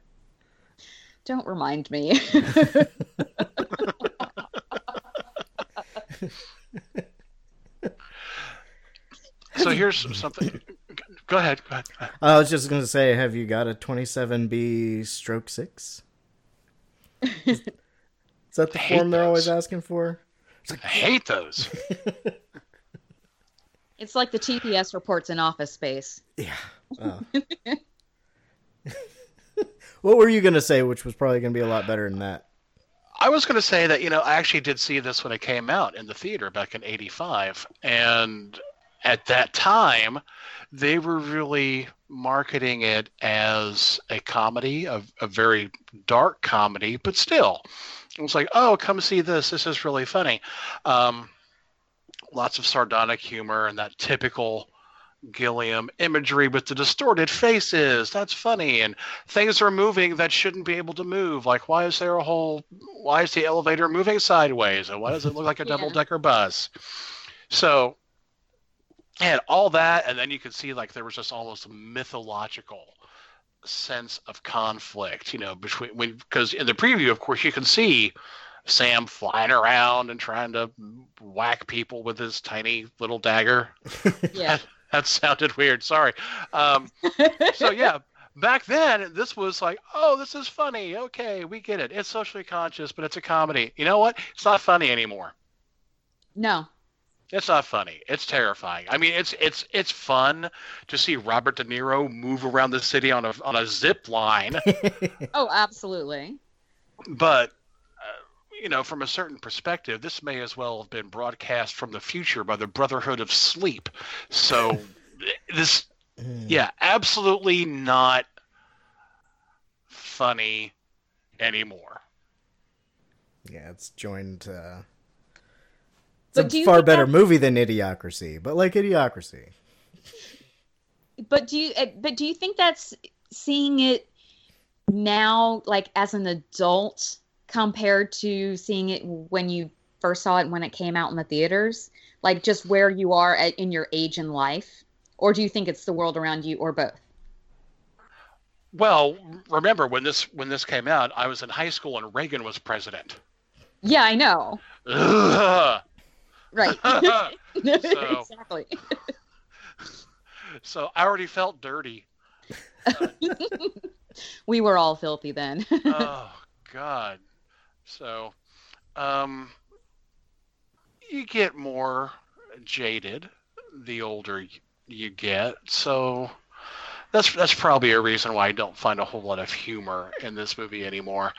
don't remind me [laughs] So here's something. Go ahead. Go ahead. I was just going to say, have you got a 27B stroke 6? Is that the I hate form they're always asking for? Like, I hate those. [laughs] it's like the tps reports in office space Yeah. Oh. [laughs] what were you going to say, which was probably going to be a lot better than that? I was going to say that, you know, I actually did see this when it came out in the theater back in 85. And at that time, they were really marketing it as a comedy, a, a very dark comedy, but still. It was like, oh, come see this. This is really funny. Um, lots of sardonic humor and that typical Gilliam imagery with the distorted faces. That's funny. And things are moving that shouldn't be able to move. Like, why is there a whole, why is the elevator moving sideways? And why does it look like a [laughs] Yeah. double decker bus? So, and all that. And then you can see like there was just almost a mythological sense of conflict, you know, between when, because in the preview, of course, you can see Sam flying around and trying to whack people with his tiny little dagger. [laughs] yeah That sounded weird. Sorry. Um, so [laughs] yeah, back then this was like, oh, this is funny. Okay, we get it. It's socially conscious, but it's a comedy. You know what? It's not funny anymore. no It's not funny. It's terrifying. I mean, it's it's it's fun to see Robert De Niro move around the city on a on a zip line, [laughs] oh absolutely but uh, you know, from a certain perspective, this may as well have been broadcast from the future by the Brotherhood of Sleep. So [laughs] this yeah absolutely not funny anymore Yeah, it's joined. Uh... It's But a far better that- movie than Idiocracy, but like Idiocracy. but do you uh, but do you think that's seeing it now like as an adult compared to seeing it when you first saw it when it came out in the theaters like just where you are at, in your age in life or do you think it's the world around you or both Well, remember when this when this came out, I was in high school and Reagan was president. Yeah, I know. Ugh. [laughs] [laughs] Right. [laughs] So- exactly. so I already felt dirty. [laughs] We were all filthy then. [laughs] oh God. So, um, you get more jaded the older you get. So that's that's probably a reason why I don't find a whole lot of humor in this movie anymore.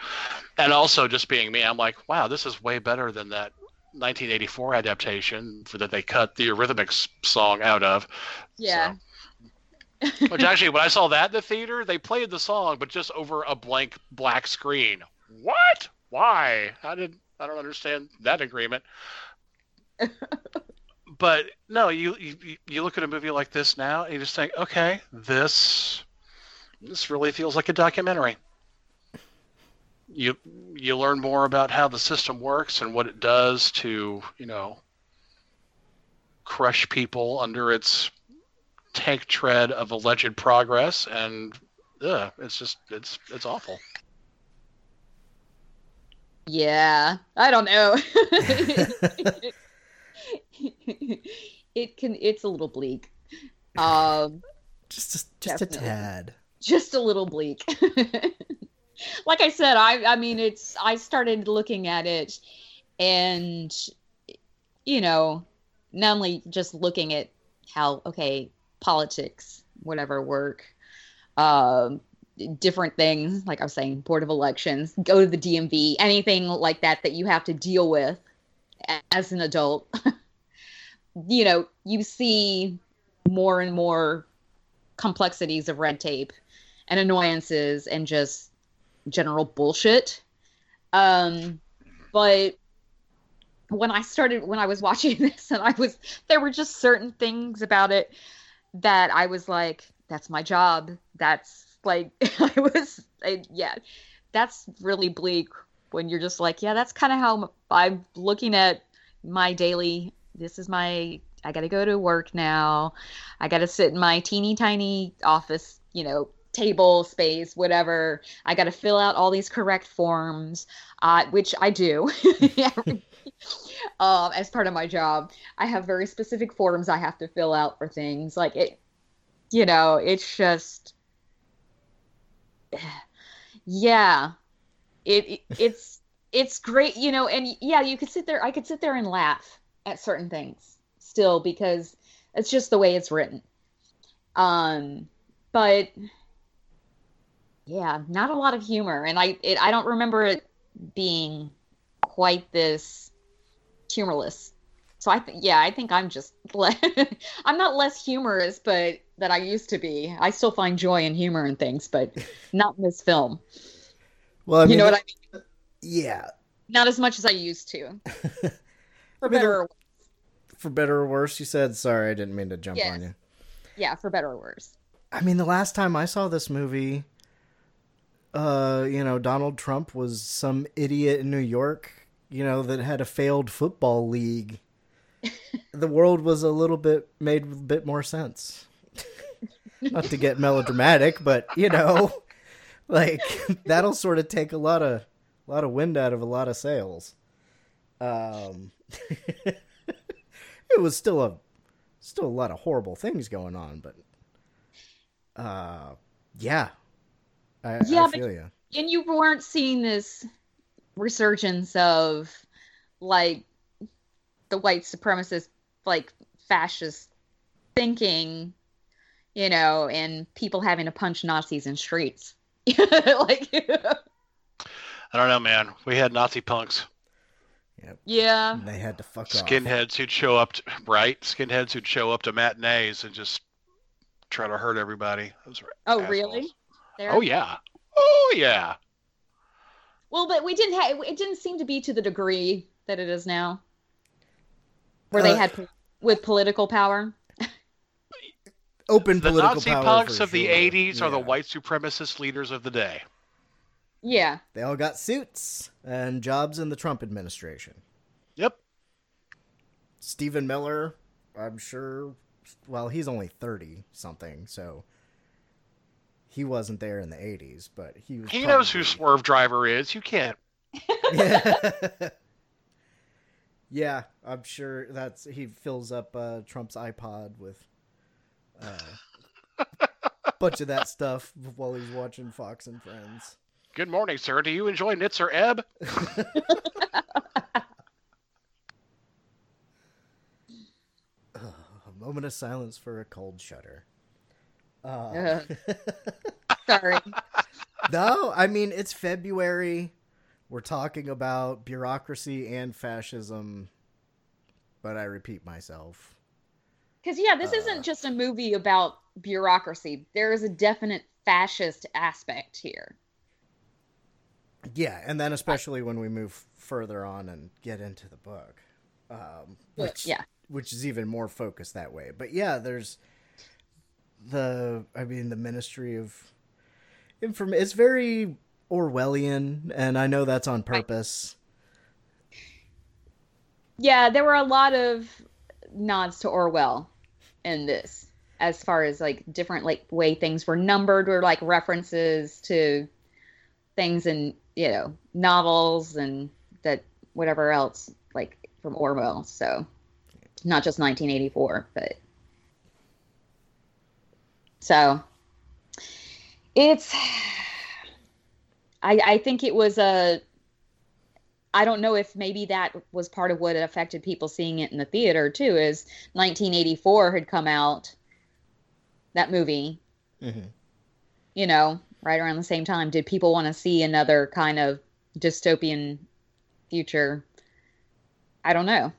And also, just being me, I'm like, wow, this is way better than that 1984 adaptation for that they cut the Eurythmics song out of. yeah. Which actually, when I saw that in the theater, they played the song, but just over a blank black screen. What? Why? How did I don't understand that agreement? [laughs] but no, you, you you look at a movie like this now, and you just think, okay, this this really feels like a documentary. You you learn more about how the system works and what it does to you know crush people under its tank tread of alleged progress, and ugh, it's just it's it's awful. Yeah. I don't know. [laughs] it can it's a little bleak. Um Just, just, just a tad. just a little bleak. [laughs] like I said, I I mean it's I started looking at it and you know, not only just looking at how okay, politics, whatever work, um different things, like I was saying, board of elections, go to the DMV, anything like that that you have to deal with as an adult. [laughs] you know, you see more and more complexities of red tape and annoyances and just general bullshit. Um, but when I started, when I was watching [laughs] this, and I was, there were just certain things about it that I was like, that's my job. That's like, [laughs] I was, I, yeah, that's really bleak when you're just like, yeah, that's kind of how I'm looking at my daily, this is my, I got to go to work now. I got to sit in my teeny tiny office, you know, table space, whatever. I got to fill out all these correct forms, uh, which I do [laughs] [laughs] um, as part of my job. I have very specific forms I have to fill out for things. Like it, you know, it's just, [sighs] yeah, it, it [laughs] it's it's great, you know, and yeah, you could sit there. I could sit there and laugh at certain things still because it's just the way it's written. Um, but yeah, not a lot of humor, and I it, I don't remember it being quite this humorless. So I th- yeah, I think I'm just [laughs] le- I'm not less humorous, but that I used to be. I still find joy and humor in things, but [laughs] not in this film. Well, I mean, you know what I mean? yeah. Not as much as I used to. [laughs] For mean, better or worse. For better or worse, you said. Sorry, I didn't mean to jump Yes. on you. Yeah, for better or worse. I mean, the last time I saw this movie, uh, you know, Donald Trump was some idiot in New York, you know, that had a failed football league. [laughs] the world was a little bit made a bit more sense. Not to get melodramatic, but you know, [laughs] like [laughs] that'll sort of take a lot of a lot of wind out of a lot of sails. Um, it was still a still a lot of horrible things going on, but uh, yeah, I, Yeah, I but- you. and you weren't seeing this resurgence of like the white supremacist like fascist thinking you know and people having to punch nazis in streets [laughs] like I don't know, man. We had Nazi punks, yeah And They had to fuck off. skinheads who'd show up, to, right? Skinheads who'd show up to matinees and just try to hurt everybody. Those were oh assholes. really There- Oh yeah. Oh yeah. well but we didn't have it didn't seem to be to the degree that it is now where they Uh, had po- with political power Open The political Nazi power punks for of the sure. 80s are the white supremacist leaders of the day. yeah They all got suits and jobs in the Trump administration. Yep. Stephen Miller, I'm sure. Well, he's only thirty something, so he wasn't there in the '80s, but he was. He knows who Swervedriver is. You can't. Yeah. [laughs] yeah, I'm sure that's he fills up uh, Trump's iPod with uh, a [laughs] bunch of that stuff while he's watching Fox and Friends. Good morning, sir. Do you enjoy Nitzer Ebb? [laughs] A moment of silence for a cold shudder. Uh, [laughs] Sorry. no, I mean it's February. We're talking about bureaucracy and fascism, but I repeat myself. Because yeah, this Uh. isn't just a movie about bureaucracy. There is a definite fascist aspect here. Yeah, and then especially when we move further on and get into the book, um, which yeah. which is even more focused that way. But yeah, there's the I mean the Ministry of Inform. It's very Orwellian, and I know that's on purpose. Yeah, there were a lot of nods to Orwell in this, as far as like different like way things were numbered or like references to things in you know novels and that whatever else like from Orwell. So not just 1984, but so it's. I I think it was a I don't know if maybe that was part of what affected people seeing it in the theater too. Is 1984 had come out, that movie, Mhm. you know, right around the same time. Did people want to see another kind of dystopian future? I don't know.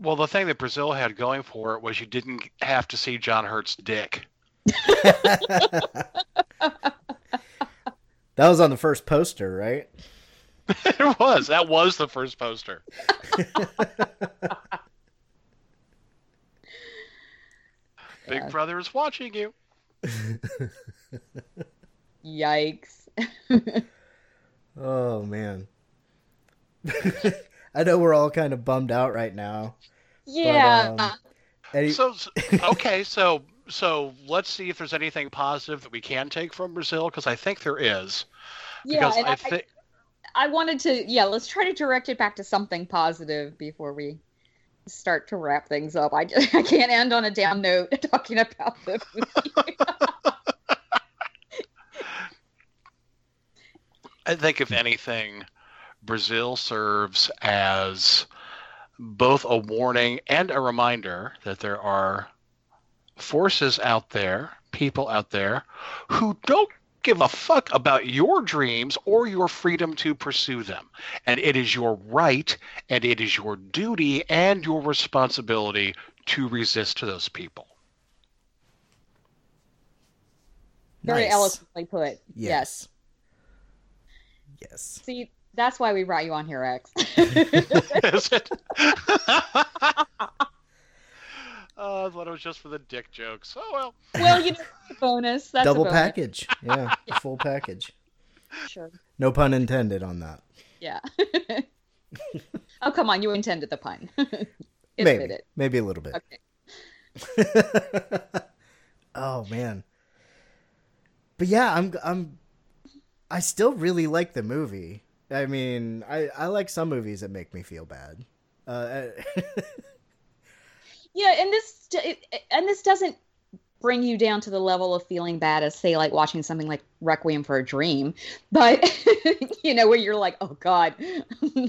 Well, the thing that Brazil had going for it was you didn't have to see John Hurt's dick. [laughs] That was on the first poster, right? [laughs] it was. That was the first poster. [laughs] Big Yeah. Brother is watching you. Yikes. Oh man. I know we're all kind of bummed out right now. yeah. um, Eddie, So, so- okay, so so let's see if there's anything positive that we can take from Brazil because I think there is. yeah. Because and I I, think I wanted to, yeah, let's try to direct it back to something positive before we start to wrap things up. I, [laughs] I can't end on a down note [laughs] talking about the movie. [laughs] I think if anything, Brazil serves as both a warning and a reminder that there are forces out there, people out there, who don't give a fuck about your dreams or your freedom to pursue them. And it is your right and it is your duty and your responsibility to resist to those people. Very nice. eloquently put. Yes. Yes. Yes. See, that's why we brought you on here, X. [laughs] Is it? [laughs] Oh, I thought it was just for the dick jokes. Oh well. well, you know, bonus. That's Double a bonus. package. Yeah, [laughs] full package. Sure. No pun intended on that. Yeah. oh, come on. You intended the pun. Maybe, it. maybe a little bit. Okay. oh man. But yeah, I'm I'm I still really like the movie. I mean, I I like some movies that make me feel bad. Uh, [laughs] Yeah, and this and this doesn't bring you down to the level of feeling bad as say like watching something like Requiem for a Dream, but [laughs] you know where you're like, oh god,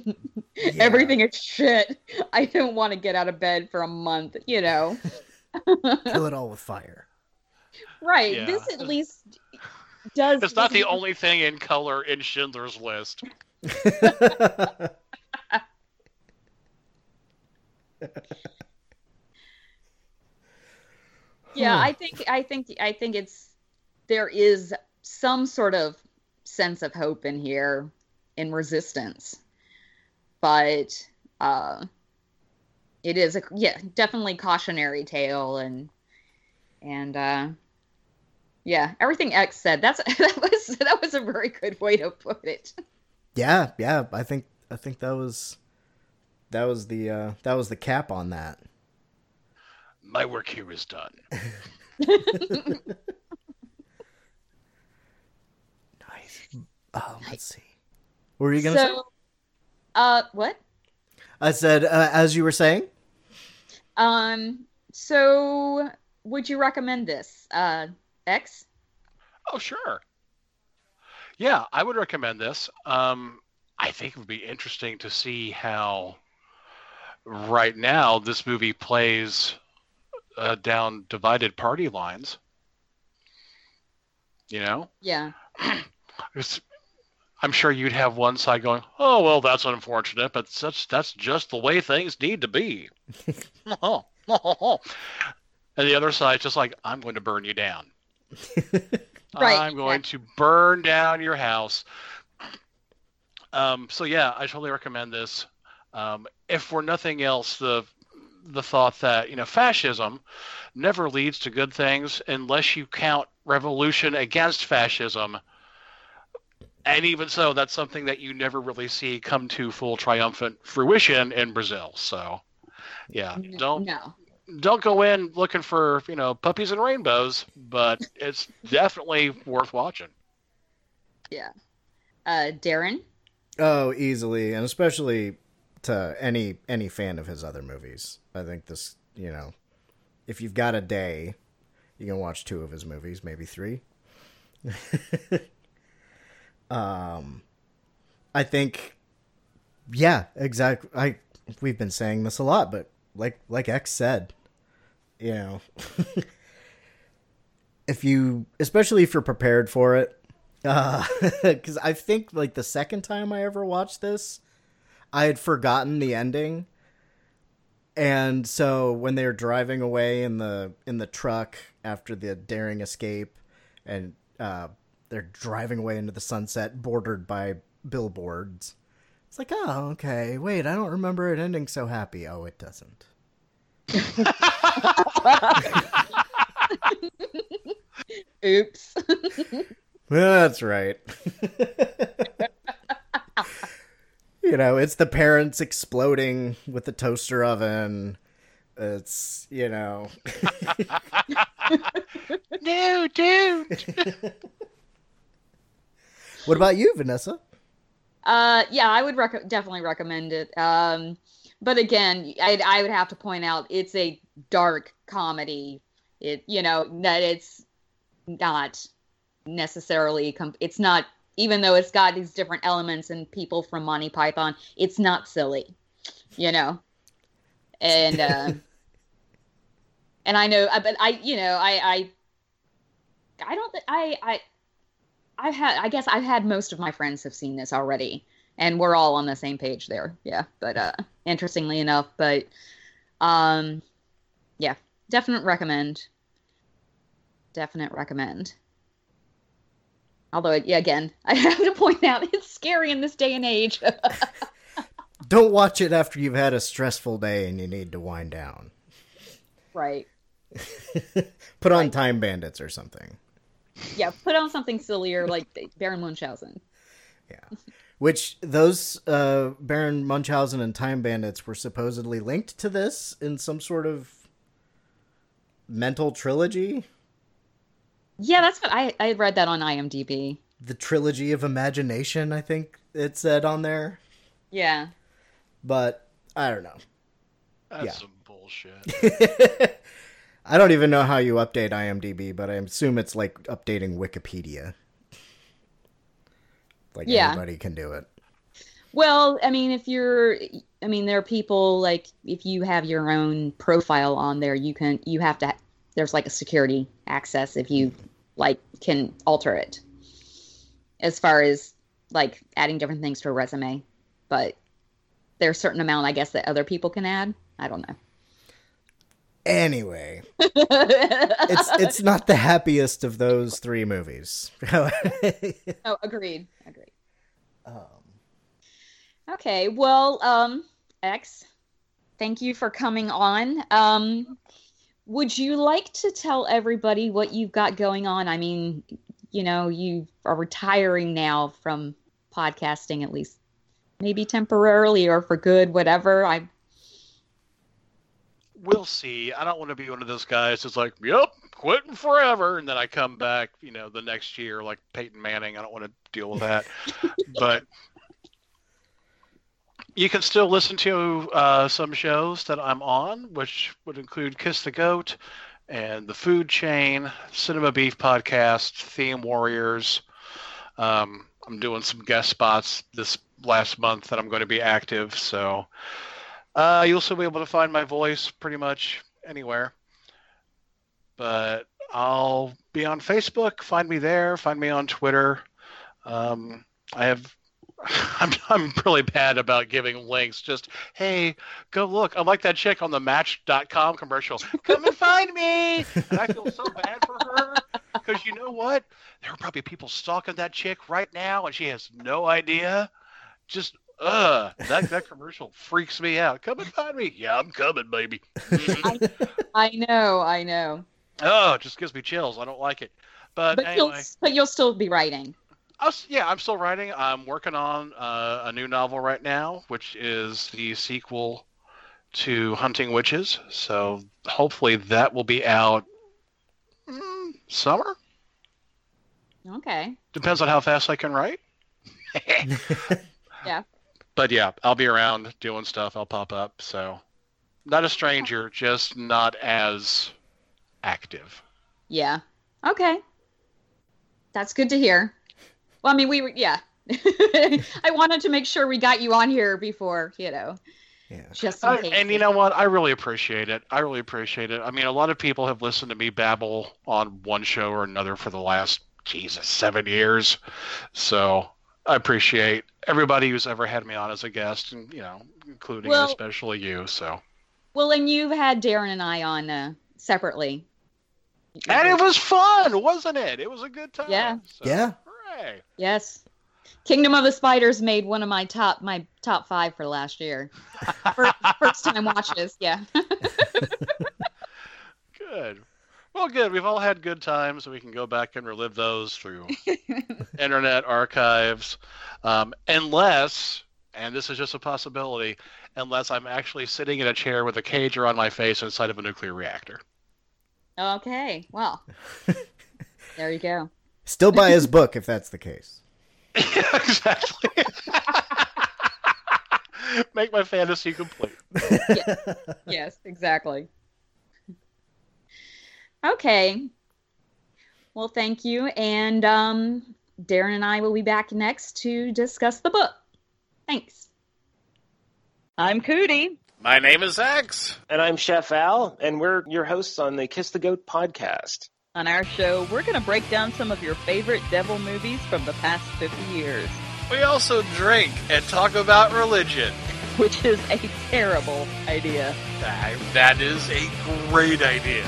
[laughs] everything is shit. I don't want to get out of bed for a month. You know, kill it all with fire. right? Yeah. This at least does. It's not the only thing in color in Schindler's List. Yeah i think i think i think it's there is some sort of sense of hope in here in resistance. But uh it is a yeah definitely cautionary tale and and uh yeah everything x said that's [laughs] that was that was a very good way to put it yeah, yeah. I think I think that was that was the uh, that was the cap on that. My work here is done. [laughs] Nice. Oh, let's see. What were you gonna so, uh, what? I said, uh, as you were saying. Um, so would you recommend this? Uh, X? Oh, sure. Yeah, I would recommend this. Um, I think it would be interesting to see how right now this movie plays uh, down divided party lines. You know, Yeah. [clears throat] It's- I'm sure you'd have one side going, "Oh well, that's unfortunate, but that's that's just the way things need to be," [laughs] [laughs] and the other side just like, "I'm going to burn you down." [laughs] Right, I'm going to burn down your house. Um, so yeah, I totally recommend this. Um, if for nothing else, the the thought that you know fascism never leads to good things unless you count revolution against fascism. And even so, that's something that you never really see come to full triumphant fruition in Brazil. So, yeah, don't No. Don't go in looking for you know puppies and rainbows, but it's definitely worth watching. Yeah, uh, Daeron? Oh, easily, and especially to any any fan of his other movies. I think this, you know, if you've got a day, you can watch two of his movies, maybe three. [laughs] um, I think, yeah, exactly. I we've been saying this a lot, but like like X said, you know, if you, especially if you're prepared for it, [laughs] because I think like the second time I ever watched this, I had forgotten the ending, and so when they were driving away in the in the truck after the daring escape, and uh, they're driving away into the sunset bordered by billboards. It's like, oh, okay. Wait, I don't remember it ending so happy. Oh, it doesn't. [laughs] Oops. That's right. you know, it's the parents exploding with the toaster oven. It's, you know. [laughs] No, dude. what about you, Vanessa? Uh, yeah, I would rec- definitely recommend it. Um, but again, I, I would have to point out it's a dark comedy. It, you know, that it's not necessarily. Com- it's not, even though it's got these different elements and people from Monty Python, it's not silly, you know. And uh, [laughs] and I know, but I, you know, I, I, I don't, I, I. I've had I guess I've had most of my friends have seen this already and we're all on the same page there. Yeah, but uh interestingly enough, but um yeah, definite recommend. Definite recommend. Although yeah, again, [laughs] I have to point out it's scary in this day and age. [laughs] Don't watch it after you've had a stressful day and you need to wind down. right. [laughs] Put on Right. Time Bandits or something. Yeah, put on something sillier like Baron Munchausen. Yeah. Which those uh, Baron Munchausen and Time Bandits were supposedly linked to this in some sort of mental trilogy, Yeah, that's what I I read that on IMDb. the trilogy of imagination. I think it said on there, Yeah. but I don't know. That's Yeah. some bullshit. [laughs] I don't even know how you update IMDb, but I assume it's like updating Wikipedia. Like Yeah. anybody can do it. Well, I mean, if you're, I mean, there are people like if you have your own profile on there, you can, you have to, there's like a security access if you like can alter it as far as like adding different things to a resume. But there's a certain amount, I guess, that other people can add. I don't know. Anyway, it's it's [laughs] not the happiest of those three movies. [laughs] oh, agreed. Agreed. um, Okay, well, um, X, thank you for coming on. Um, would you like to tell everybody what you've got going on? I mean, you know, you are retiring now from podcasting, at least maybe temporarily or for good, whatever. I we'll see. I don't want to be one of those guys that's like, "Yep, quitting forever," and then I come back, you know, the next year like Peyton Manning. I don't want to deal with that. [laughs] but you can still listen to uh, some shows that I'm on, which would include Kiss the Goat and the Food Chain, Cinema Beef Podcast, Theme Warriors. Um, I'm doing some guest spots this last month that I'm going to be active, so uh, you'll still be able to find my voice pretty much anywhere. But I'll be on Facebook. Find me there. Find me on Twitter. Um, I have. [laughs] I'm I'm really bad about giving links. Just hey, go look. I'm like that chick on the Match.com commercial. Come and find me. And I feel so bad for her because you know what? There are probably people stalking that chick right now, and she has no idea. Just uh, that that commercial freaks me out. Come and find me. Yeah, I'm coming, baby. Mhm. I know, I know. oh, it just gives me chills. I don't like it. But, But you'll anyway, but you'll still be writing. Was, yeah, I'm still writing. I'm working on uh, a new novel right now, which is the sequel to Hunting Witches. So hopefully that will be out mm, summer. Okay. Depends on how fast I can write. [laughs] Yeah. But yeah, I'll be around doing stuff. I'll pop up. So not a stranger, just not as active. Yeah. Okay. That's good to hear. Well, I mean, we were, yeah. [laughs] I wanted to make sure we got you on here before, you know, Yeah. just I, and you know what? I really appreciate it. I really appreciate it. I mean, a lot of people have listened to me babble on one show or another for the last Jesus seven years. So I appreciate everybody who's ever had me on as a guest, and you know, including Well- especially you. So Well, and you've had Daeron and I on uh, separately. and it was fun, wasn't it? It was a good time. Yeah. So, Yeah. Hooray! Yes. Kingdom of the Spiders made one of my top my top five for last year. [laughs] First, first time watches, yeah. [laughs] Good. Well, good. We've all had good times. We can go back and relive those through [laughs] internet archives. Um, unless, and this is just a possibility, unless I'm actually sitting in a chair with a cage around my face inside of a nuclear reactor. okay. Well. there you go. Still buy his book if that's the case. [laughs] exactly. [laughs] Make my fantasy complete. Yes, exactly. Okay. Well, thank you. And um, Daeron and I will be back next to discuss the book. Thanks. I'm Cootie. My name is X. And I'm Chef Al, and we're your hosts on the Kiss the Goat podcast. On our show, we're going to break down some of your favorite devil movies from the past 50 years, We also drink and talk about religion. which is a terrible idea. That- that is a great idea.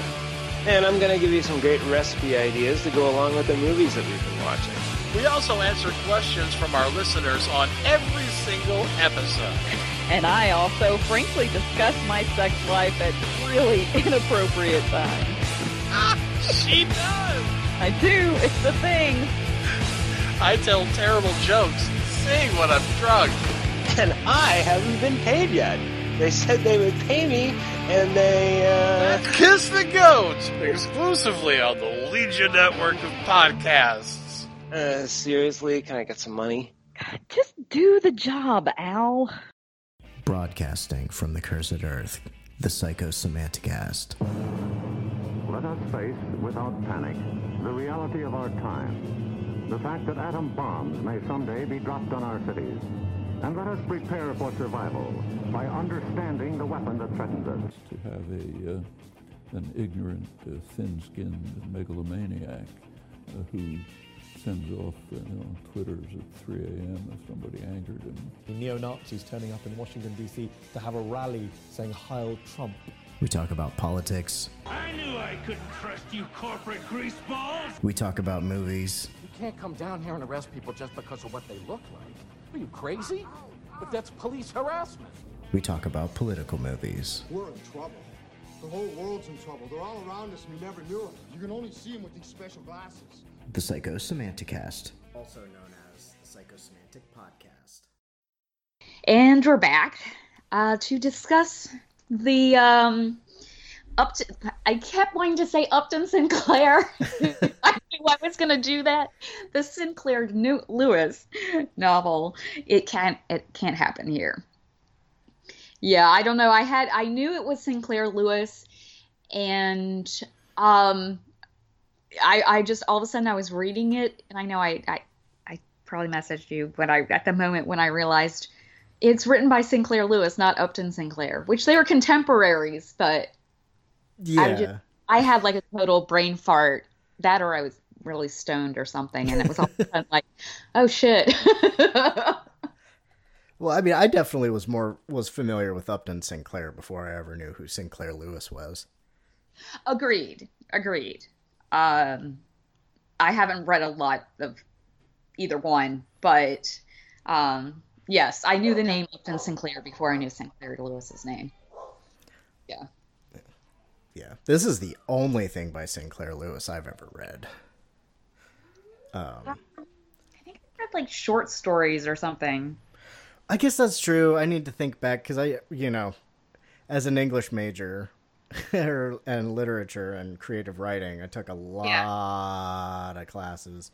And I'm going to give you some great recipe ideas to go along with the movies that we've been watching. We also answer questions from our listeners on every single episode. And I also frankly discuss my sex life at really inappropriate times. Ah! She does. I do, it's the thing. I tell terrible jokes and sing when I'm drunk. And I haven't been paid yet. They said they would pay me, and they, uh... Kiss the Goat, exclusively on the Legion Network of podcasts. uh seriously, can I get some money? Just do the job, Al. Broadcasting from the cursed earth, the Psychosemanticast. Let us face, without panic, the reality of our time. The fact that atom bombs may someday be dropped on our cities. And let us prepare for survival by understanding the weapon that threatens us. to have a uh, an ignorant, uh, thin-skinned megalomaniac uh, who sends off uh, you know, Twitters at 3 a.m. if somebody angered him. neo-Nazis turning up in Washington D.C. to have a rally saying "Heil Trump." We talk about politics. I knew I couldn't trust you corporate greaseballs! We talk about movies. You can't come down here and arrest people just because of what they look like. Are you crazy? But that's police harassment. We talk about political movies. We're in trouble. The whole world's in trouble. They're all around us and we never knew it. You can only see them with these special glasses. The Psychosemanticast. Also known as the Psychosemantic Podcast. And we're back uh, to discuss the um, Upton. I kept wanting to say Upton Sinclair. [laughs] I knew I was going to do that. The Sinclair New- Lewis novel. It can't. It can't happen here. Yeah, I don't know. I had. I knew it was Sinclair Lewis, and um, I I just all of a sudden I was reading it, and I know I I, I probably messaged you, but I at the moment when I realized it's written by Sinclair Lewis, not Upton Sinclair, which they were contemporaries, but Yeah. I just I had like a total brain fart. That or I was really stoned or something, and it was all of a sudden like, [laughs] oh shit. [laughs] Well, I mean, I definitely was more was familiar with Upton Sinclair before I ever knew who Sinclair Lewis was. agreed. Agreed. Um, I haven't read a lot of either one, but um, yes, I knew the name Upton Sinclair before I knew Sinclair Lewis's name. Yeah. Yeah, this is the only thing by Sinclair Lewis I've ever read. Um, I think I've read like short stories or something. I guess that's true. I need to think back because I, you know, as an English major [laughs] and literature and creative writing, I took a lot of classes.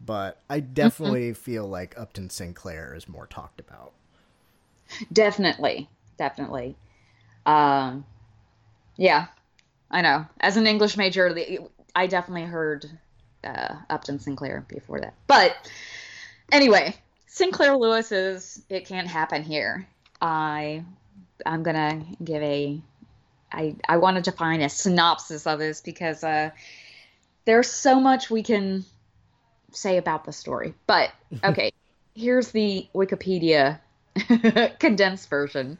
But I definitely feel like Upton Sinclair is more talked about. Definitely, definitely. Um, yeah, I know. As an English major, I definitely heard uh, Upton Sinclair before that. But anyway, Sinclair Lewis's "It Can't Happen Here." I I'm gonna give a. I I wanted to find a synopsis of this because uh, there's so much we can say about the story. But [laughs] okay, here's the Wikipedia [laughs] condensed version.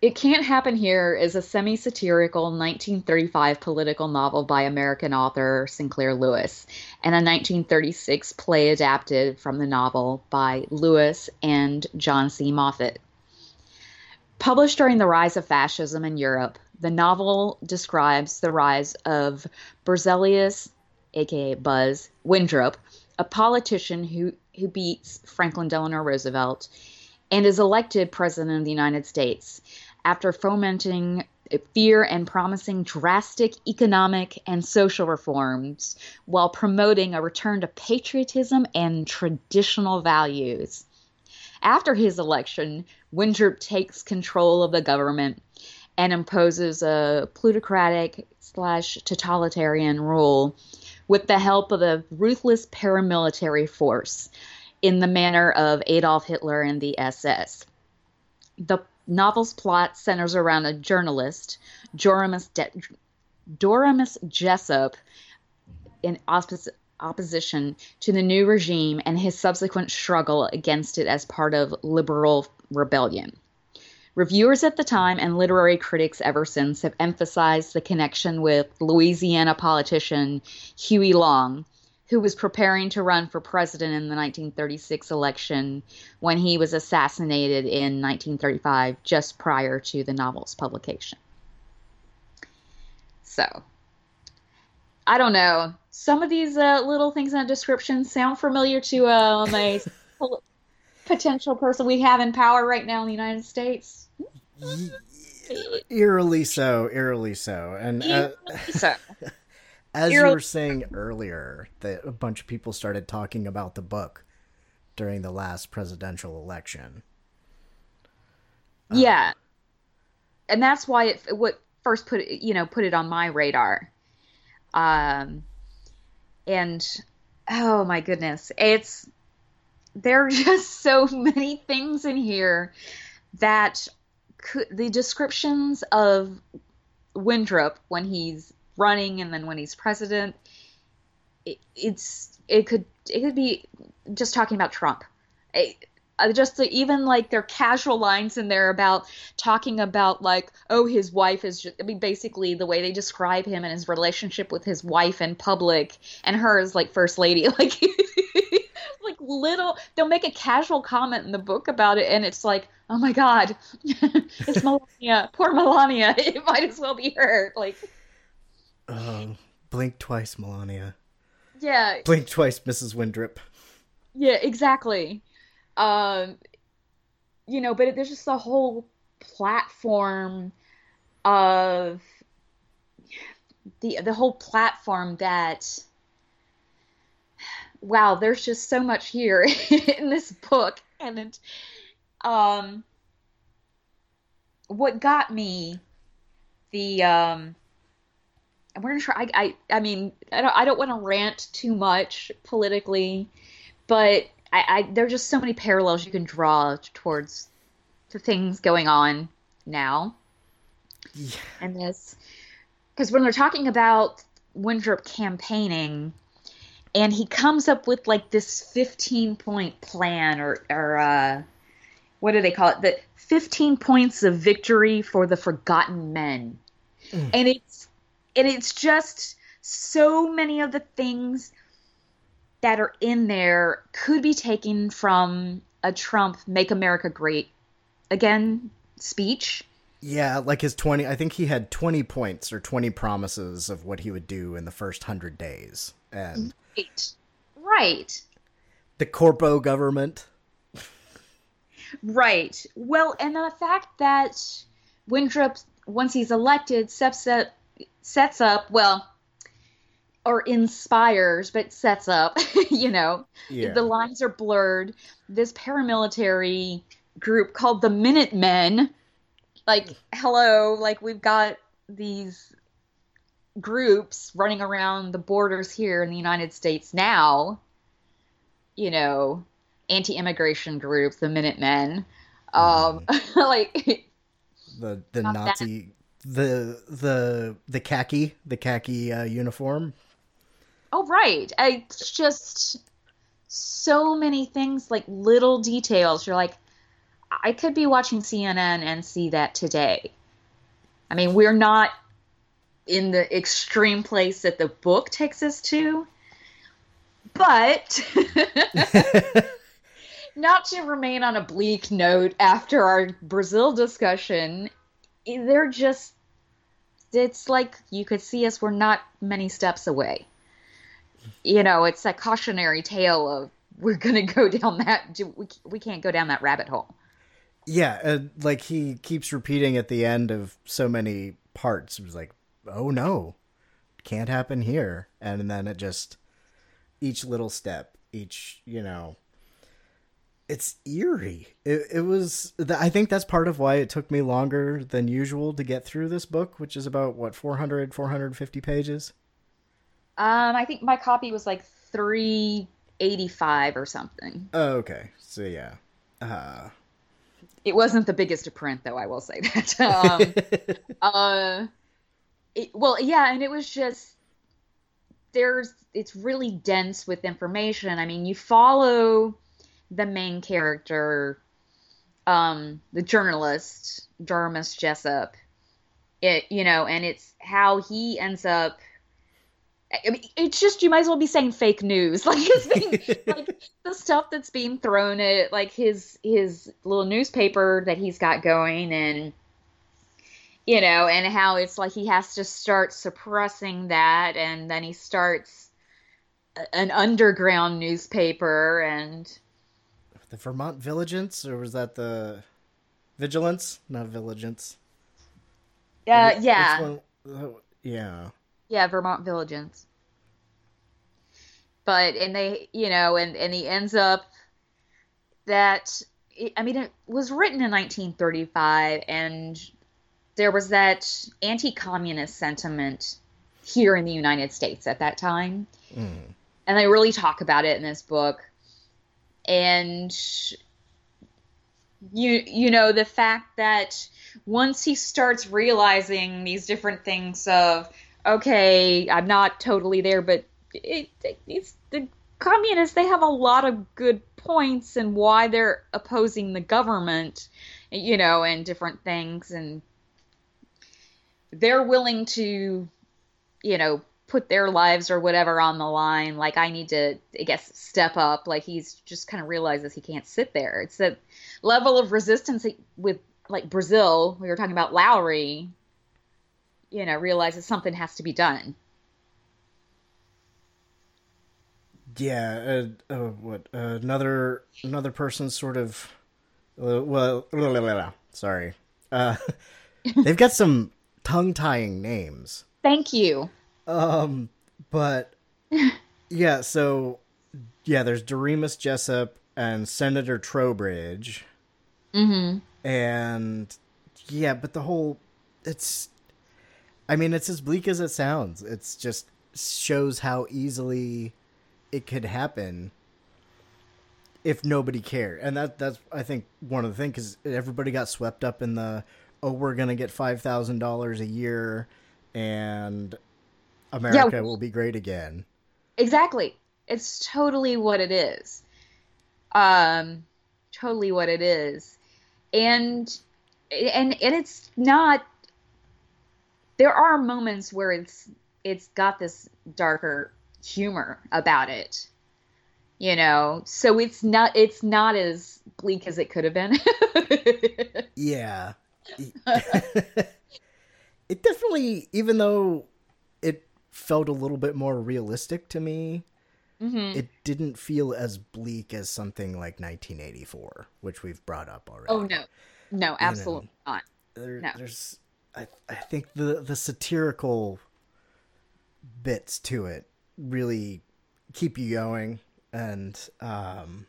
It Can't Happen Here is a semi satirical 1935 political novel by American author Sinclair Lewis and a 1936 play adapted from the novel by Lewis and John C. Moffitt. Published during the rise of fascism in Europe, the novel describes the rise of Berzelius, aka Buzz Windrip, a politician who, who beats Franklin Delano Roosevelt and is elected president of the United States after fomenting fear and promising drastic economic and social reforms while promoting a return to patriotism and traditional values. After his election, Windrip takes control of the government and imposes a plutocratic slash totalitarian rule with the help of a ruthless paramilitary force in the manner of Adolf Hitler and the SS. The novel's plot centers around a journalist, Joramus, De- Doremus Jessup, in oppos- opposition to the new regime and his subsequent struggle against it as part of liberal rebellion. Reviewers at the time and literary critics ever since have emphasized the connection with Louisiana politician Huey Long, who was preparing to run for president in the 1936 election when he was assassinated in 1935, just prior to the novel's publication. So, I don't know. Some of these uh, little things in the description sound familiar to um, a [laughs] potential person we have in power right now in the United States. Eerily so, eerily so. And uh, so. [laughs] as you were saying earlier, that a bunch of people started talking about the book during the last presidential election. Yeah, and that's why it what first put it, you know put it on my radar. Um, and oh my goodness, it's there are [laughs] just so many things in here that the descriptions of Windrip when he's running and then when he's president, it, it's it could it could be just talking about Trump. It, Uh, just the, even like their casual lines in there about talking about like oh his wife is just, I mean basically the way they describe him and his relationship with his wife in public and her as like first lady [laughs] like like little they'll make a casual comment in the book about it and it's like oh my god [laughs] it's Melania poor Melania [laughs] it might as well be her like Oh, blink twice, Melania. yeah Blink twice, Mrs. Windrip. Yeah, exactly. Um, you know, but it, there's just a whole platform of the the whole platform that wow, there's just so much here [laughs] in this book. And it, um what got me the um I'm gonna try I, I I mean I don't I don't want to rant too much politically, but I, I there are just so many parallels you can draw towards to things going on now. Yeah. And this because when they're talking about Windrip campaigning and he comes up with like this 15 point plan or or uh what do they call it? The 15 points of victory for the forgotten men. Mm. And it's and it's just so many of the things that are in there could be taken from a Trump make America great again speech. Yeah, like his 20, I think he had 20 points or 20 promises of what he would do in the first 100 days. And Right. Right. the corpo government. Right. Well, and the fact that Windrip, once he's elected, sets up, sets up well, or inspires, but sets up, [laughs] you know, Yeah. the lines are blurred. This paramilitary group called the Minutemen, like, hello, like, we've got these groups running around the borders here in the United States now, you know, anti-immigration group, the Minutemen. Um, [laughs] like The the Not that. Nazi the the the khaki, the khaki uh, uniform. Oh, right. I, it's just so many things, like little details. You're like, I could be watching CNN and see that today. I mean, we're not in the extreme place that the book takes us to, but [laughs] not to remain on a bleak note after our Brazil discussion, they're just, it's like you could see us, we're not many steps away you know, it's that cautionary tale of we're gonna go down that we we can't go down that rabbit hole. Yeah, uh, like he keeps repeating at the end of so many parts. It was like, "Oh no, can't happen here," and then it just each little step, each you know, it's eerie. It it was. I think that's part of why it took me longer than usual to get through this book, which is about what 400, 450 pages. Um, I think my copy was like three eighty five or something. Oh, okay. So yeah, uh, It wasn't the biggest to print, though. I will say that. [laughs] Um, uh, it, well, yeah, and it was just there's it's really dense with information. I mean, you follow the main character, um, the journalist Jarmus Jessup. It you know, and it's how he ends up. I mean, it's just you might as well be saying fake news, [laughs] like it's [laughs] being, like the stuff that's being thrown at like his his little newspaper that he's got going, and you know, and how it's like he has to start suppressing that, and then he starts an underground newspaper, and the Vermont Vigilance, or was that the Vigilance? Not Vigilance. uh, yeah, oh, yeah. Yeah, Vermont Vigilance. But and they, you know, and and he ends up that I mean, it was written in 1935, and there was that anti-communist sentiment here in the United States at that time, Mm. and they really talk about it in this book. And you you know the fact that once he starts realizing these different things of okay, I'm not totally there, but it, it's the communists. They have a lot of good points and why they're opposing the government, you know, and different things, and they're willing to, you know, put their lives or whatever on the line. Like I need to, I guess, step up. Like he's just kind of realizes he can't sit there. It's that level of resistance with like Brazil. We were talking about Lowry. You know, realizes something has to be done. Yeah, uh, uh, what uh, another another person sort of uh, well, sorry. Uh, [laughs] they've got some tongue tying names. Thank you. Um, but [laughs] yeah, so yeah, there's Doremus Jessup and Senator Trowbridge, Mm-hmm. and yeah, but the whole it's, I mean, it's as bleak as it sounds. It's just shows how easily it could happen if nobody cared, and that that's I think one of the things because everybody got swept up in the oh we're gonna get five thousand dollars a year and America will be great again. Exactly. It's totally what it is. Um, totally what it is, and and and it's not. There are moments where it's it's got this darker humor about it, you know. So it's not it's not as bleak as it could have been. [laughs] Yeah. [laughs] it definitely, even though it felt a little bit more realistic to me, Mhm. it didn't feel as bleak as something like 1984, which we've brought up already. oh no, no, absolutely not. There, No. There's, I, I think the the satirical bits to it really keep you going, and um,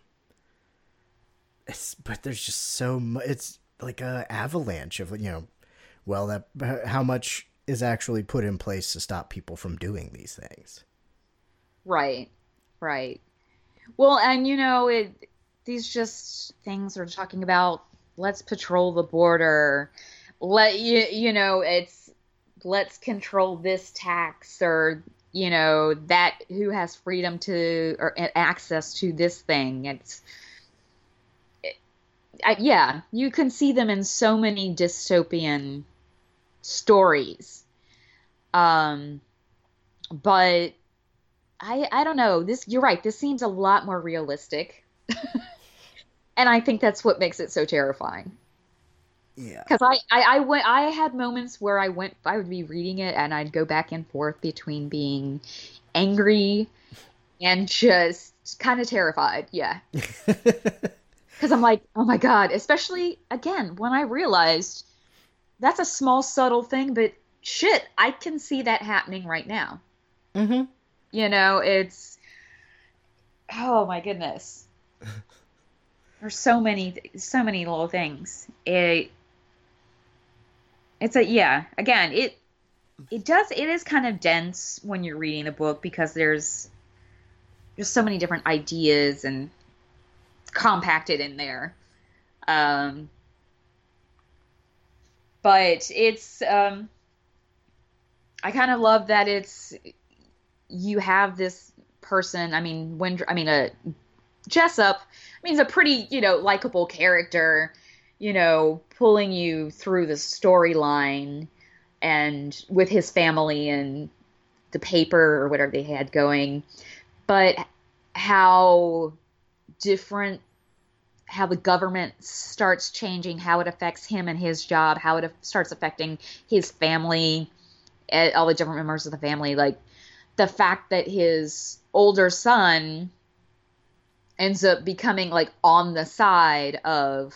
it's but there's just so much. It's like a avalanche of you know, well that how much is actually put in place to stop people from doing these things. Right, right. Well, and you know, it these just things are talking about. Let's patrol the border. Let you you know it's let's control this tax or you know that who has freedom to or access to this thing. It's I, yeah, you can see them in so many dystopian stories. Um, but I I don't know. This you're right. This seems a lot more realistic, [laughs] and I think that's what makes it so terrifying. Yeah. Because I, I I went I had moments where I went I would be reading it and I'd go back and forth between being angry and just kind of terrified. Yeah. [laughs] Because I'm like, oh my god. Especially again when I realized that's a small subtle thing, but shit, I can see that happening right now. Mm-hmm. You know, it's oh my goodness. [laughs] There's so many, so many little things. It, it's a yeah. Again, it it does it is kind of dense when you're reading the book because there's there's so many different ideas and compacted in there. Um, but it's um, I kind of love that it's you have this person. I mean, when I mean a Jessup. I mean, a pretty you know likable character. You know, pulling you through the storyline and with his family and the paper or whatever they had going, but how different how the government starts changing how it affects him and his job how it starts affecting his family eh, all the different members of the family. Like the fact that his older son ends up becoming like on the side of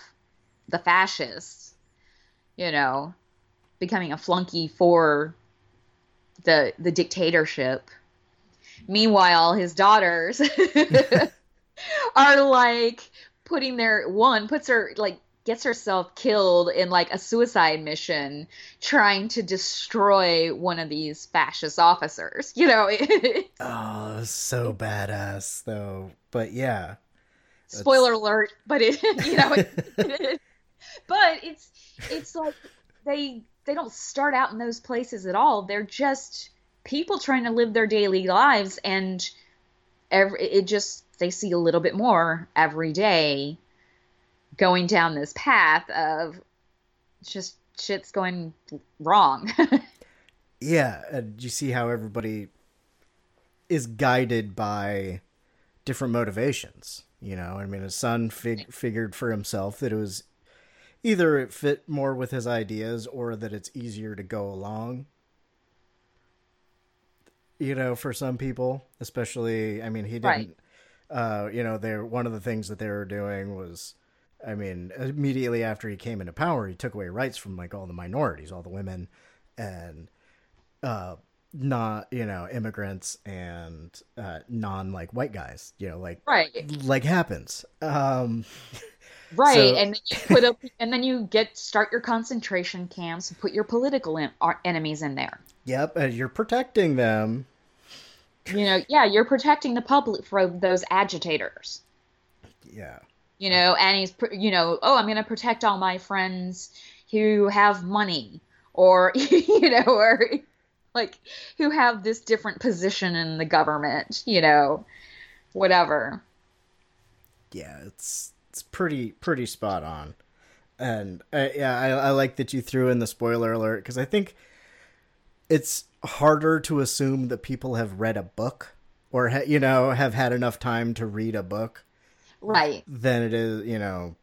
the fascists you know becoming a flunky for the the dictatorship meanwhile his daughters [laughs] are like putting their one puts her like gets herself killed in like a suicide mission trying to destroy one of these fascist officers you know [laughs] Oh, so badass though. But yeah. Spoiler alert but it [laughs] you know it, but it's it's like they they don't start out in those places at all. They're just people trying to live their daily lives and every it just they see a little bit more every day going down this path of just shit's going wrong. [laughs] Yeah, and you see how everybody is guided by different motivations. You know, I mean, his son fig- figured for himself that it was either it fit more with his ideas or that it's easier to go along. You know, for some people, especially, I mean, he didn't. Right. Uh, you know, they one of the things that they were doing was, I mean, immediately after he came into power, he took away rights from like all the minorities, all the women, and uh not you know immigrants and uh non like white guys you know like Right. like happens um [laughs] Right, So- and then you put up, and then you get start your concentration camps and put your political ar- enemies in there. yep and you're protecting them You know, yeah, you're protecting the public from those agitators. yeah You know, and he's, you know, oh, I'm going to protect all my friends who have money, or [laughs] you know, or like who have this different position in the government. You know, whatever. yeah it's it's pretty pretty spot on and uh, yeah I, I like that you threw in the spoiler alert because i think it's harder to assume that people have read a book or ha- you know have had enough time to read a book Right. than it is you know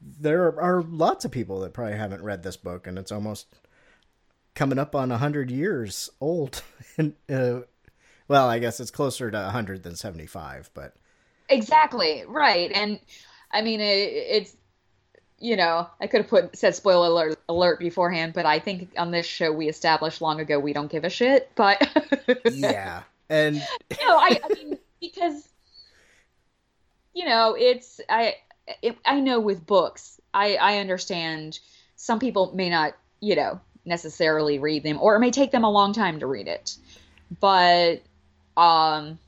there are lots of people that probably haven't read this book and it's almost coming up on 100 years old [laughs] and uh, well i guess it's closer to 100 than 75 but Exactly. Right. And I mean, it, it's you know, I could have put said spoiler alert, alert beforehand, but I think on this show we established long ago we don't give a shit. But [laughs] yeah and [laughs] no, I, I mean because you know it's I it, I know with books I I understand some people may not you know necessarily read them or it may take them a long time to read it, but um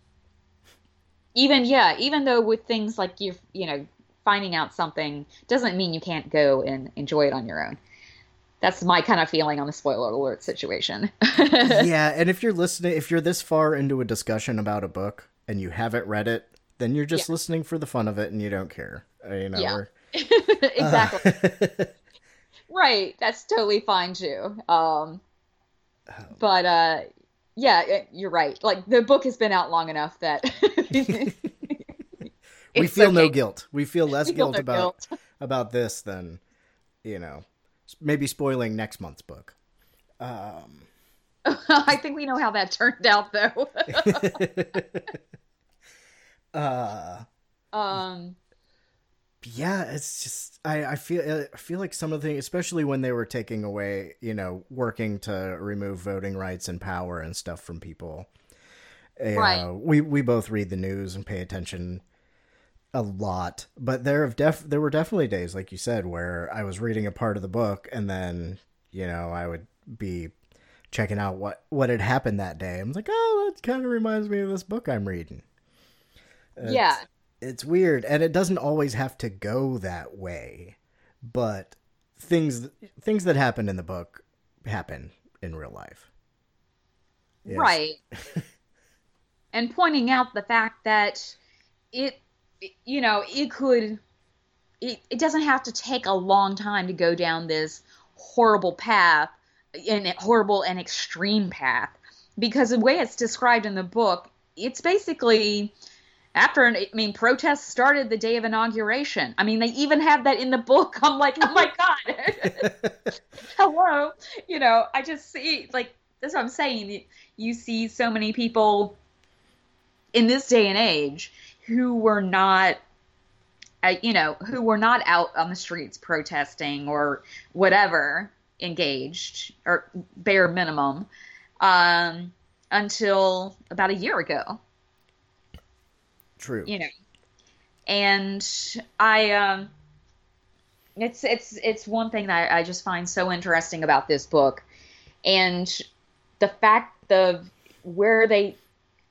even yeah even though with things like you you know finding out something doesn't mean you can't go and enjoy it on your own. That's my kind of feeling on the spoiler alert situation. [laughs] yeah, and if you're listening, if you're this far into a discussion about a book and you haven't read it, then you're just listening for the fun of it and you don't care. Uh, You know, Yeah. [laughs] [laughs] exactly. right. That's totally fine too. Um, but uh, yeah, you're right. Like the book has been out long enough that we feel no guilt. We feel [laughs] less We feel guilt no about guilt. [laughs] about this than you know, maybe spoiling next month's book. Um, [laughs] I think we know how that turned out though. uh, um, yeah, it's just I I feel I feel like some of the things, especially when they were taking away, you know, working to remove voting rights and power and stuff from people. You Right. know, we we both read the news and pay attention a lot, but there have def there were definitely days, like you said, where I was reading a part of the book and then you know I would be checking out what what had happened that day. I'm like, oh, that kind of reminds me of this book I'm reading. It's- Yeah. it's weird, and it doesn't always have to go that way, but things things that happen in the book happen in real life. Yes. right. [laughs] and pointing out the fact that it, you know, it could, it, it doesn't have to take a long time to go down this horrible path, and horrible and extreme path, because the way it's described in the book, it's basically after I mean, protests started the day of inauguration. I mean, they even have that in the book. [laughs] I'm like, oh my [laughs] god, [laughs] hello. You know, I just see like that's what I'm saying. You- You see so many people in this day and age who were not, uh, you know, who were not out on the streets protesting or whatever, engaged or bare minimum, um, until about a year ago. True. you know. And i um it's it's it's one thing that i just find so interesting about this book. And the fact of where they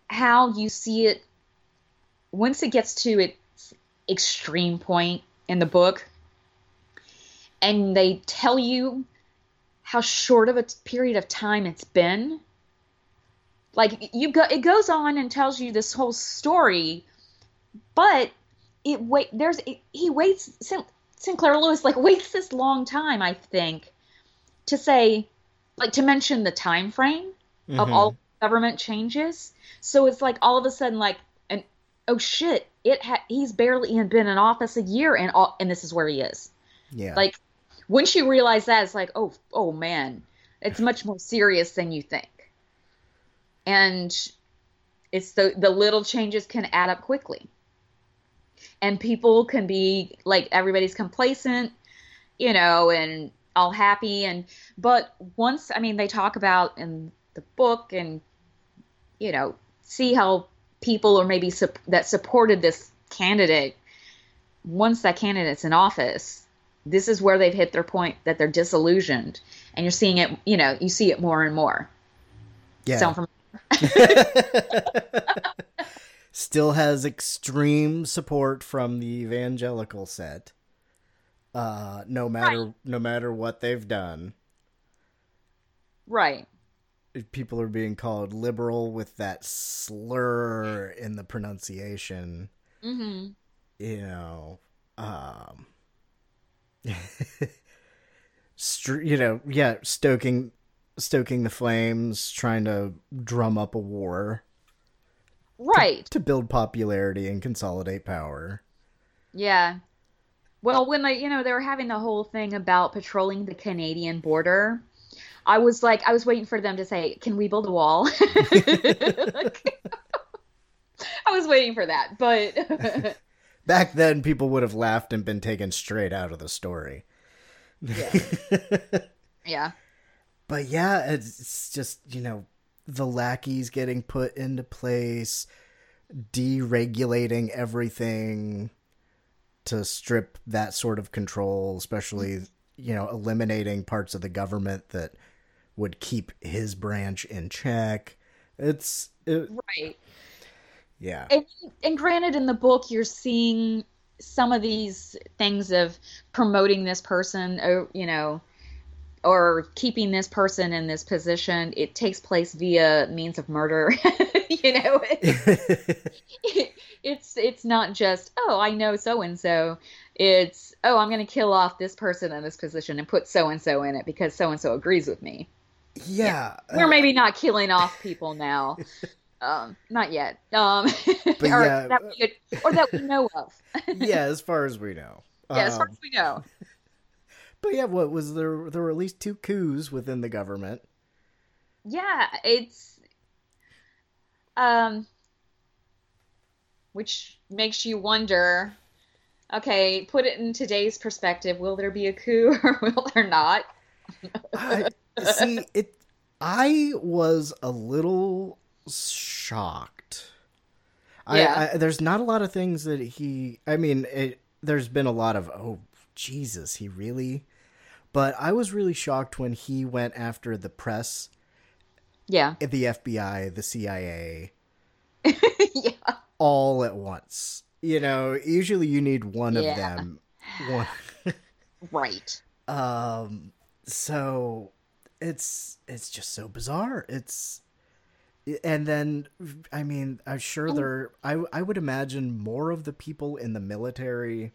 how you see it once it gets to its extreme point in the book and they tell you how short of a period of time it's been like you go it goes on and tells you this whole story but it wait there's it, he waits Sin, sinclair lewis like [laughs] waits this long time i think to say like to mention the time frame of Mhm. all government changes so it's like all of a sudden like oh shit it ha- he's barely even been in office a year and all and this is where he is. Yeah. like once you realize that it's like oh oh man it's much more serious than you think. And it's the the little changes can add up quickly. And people can be like everybody's complacent you know and all happy. And but once I mean they talk about in the book and you know see how people or maybe sup- that supported this candidate once that candidate's in office this is where they've hit their point that they're disillusioned. And you're seeing it you know you see it more and more. Yeah. Sound from [laughs] Still has extreme support from the evangelical set. Uh, no matter no matter what they've done, right people are being called liberal with that slur in the pronunciation. mm-hmm. You know, um, [laughs] str- you know, yeah, stoking stoking the flames, trying to drum up a war. right to build popularity and consolidate power. Yeah. Well, when they, you know, they were having the whole thing about patrolling the Canadian border, I was like, I was waiting for them to say, "Can we build a wall?" [laughs] I was waiting for that, but [laughs] Back then, people would have laughed and been taken straight out of the story. yeah. [laughs] But yeah, it's, it's just, you know, the lackeys getting put into place, deregulating everything to strip that sort of control, especially, you know, eliminating parts of the government that would keep his branch in check. It's, it, Right. yeah. And and granted, in the book, you're seeing some of these things of promoting this person, or you know, or keeping this person in this position. It takes place via means of murder. [laughs] you know, [laughs] [laughs] it's it's not just oh I know so and so. It's oh I'm going to kill off this person in this position and put so and so in it because so and so agrees with me. Yeah. We're maybe not killing off people now. [laughs] Um, not yet. Um, [laughs] But or, yeah. that we or that we know of. [laughs] yeah, as far as we know. yeah, as far Um, as we know. But yeah, what was there? There were at least two coups within the government. Yeah, it's um, which makes you wonder. Okay, put it in today's perspective. Will there be a coup or will there not? I, see, it. I was a little shocked. Yeah. I, I there's not a lot of things that he. I mean, it, there's been a lot of oh Jesus, he really. But I was really shocked when he went after the press, Yeah. the FBI, the CIA, [laughs] yeah. all at once. You know, usually you need one of Yeah. them. One. [laughs] Right. Um. So it's it's just so bizarre. It's and then I mean I'm sure oh. there I I would imagine more of the people in the military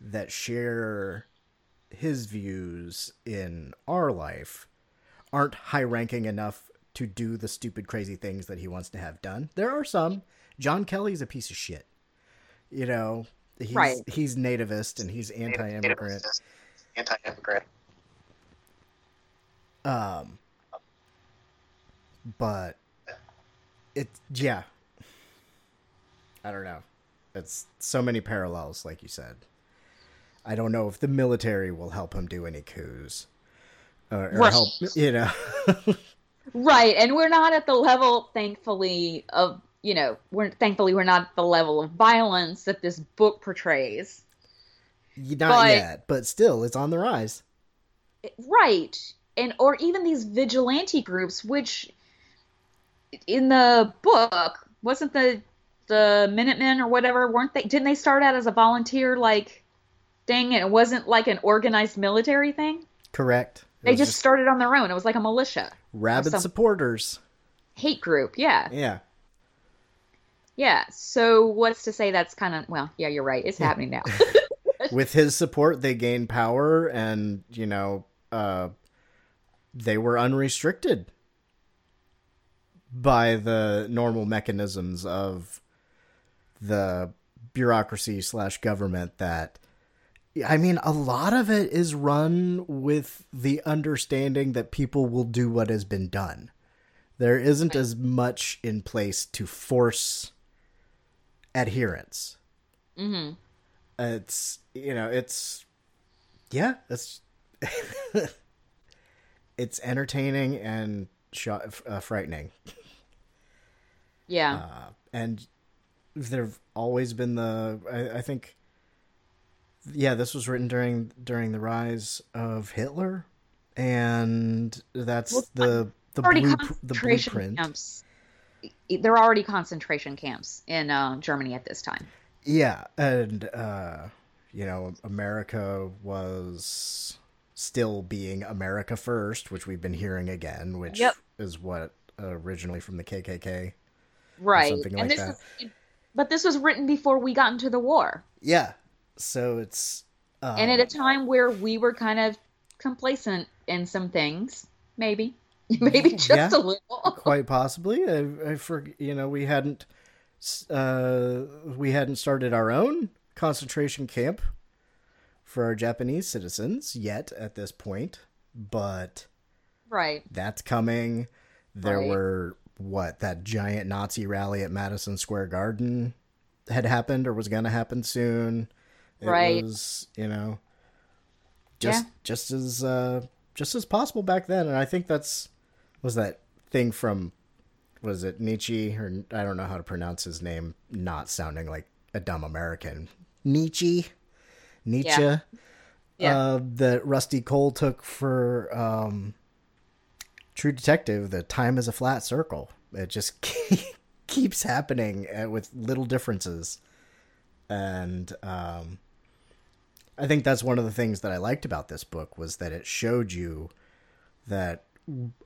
that share his views in our life aren't high ranking enough to do the stupid crazy things that he wants to have done. There are some. John Kelly's a piece of shit. You know, he's Right. he's nativist and he's anti-immigrant. Anti-immigrant. Um, but it, yeah. I don't know. It's so many parallels, like you said. I don't know if the military will help him do any coups, or, or Right. help. You know, [laughs] Right, and we're not at the level, thankfully, of you know, we're thankfully we're not at the level of violence that this book portrays. not But- yet, but still, it's on the rise. Right, and or even these vigilante groups, which in the book wasn't the the Minutemen or whatever, weren't they? Didn't they start out as a volunteer like thing, and it wasn't like an organized military thing? Correct. It They was just, started on their own. It was like a militia, rabid supporters. hate group. Yeah, Yeah. yeah. So what's to say that's kind of well? Yeah, you're right. It's happening now. [laughs] with his support they gain power and you know uh they were unrestricted by the normal mechanisms of the bureaucracy slash government that i mean a lot of it is run with the understanding that people will do what has been done. There isn't as much in place to force adherence. Hmm it's you know it's yeah it's [laughs] it's entertaining and sh- uh, frightening. Yeah. Uh, and there've always been the I, I think yeah, this was written during during the rise of Hitler, and that's Well, the the, already blue, the concentration blueprint. camps. There are already concentration camps in uh, Germany at this time. Yeah, and uh, you know, America was still being America first, which we've been hearing again, which Yep. is what originally from the KKK, Right. Something and like this that. was, but this was written before we got into the war. Yeah, so it's um, and at a time where we were kind of complacent in some things, maybe, [laughs] maybe just Yeah. a little. [laughs] quite possibly. I, I for you know we hadn't uh, we hadn't started our own concentration camp for our Japanese citizens yet at this point, but Right. that's coming. There Right. were what that giant Nazi rally at Madison Square Garden had happened or was going to happen soon. It Right. was, you know, just Yeah. just as uh just as possible back then and I think that's was that thing from was it Nietzsche or I don't know how to pronounce his name not sounding like a dumb American. Nietzsche. Nietzsche. Yeah. Yeah. Uh, that Rusty Cohle took for um, True Detective. The time is a flat circle. It just [laughs] keeps happening uh, with little differences, and um, I think that's one of the things that I liked about this book was that it showed you that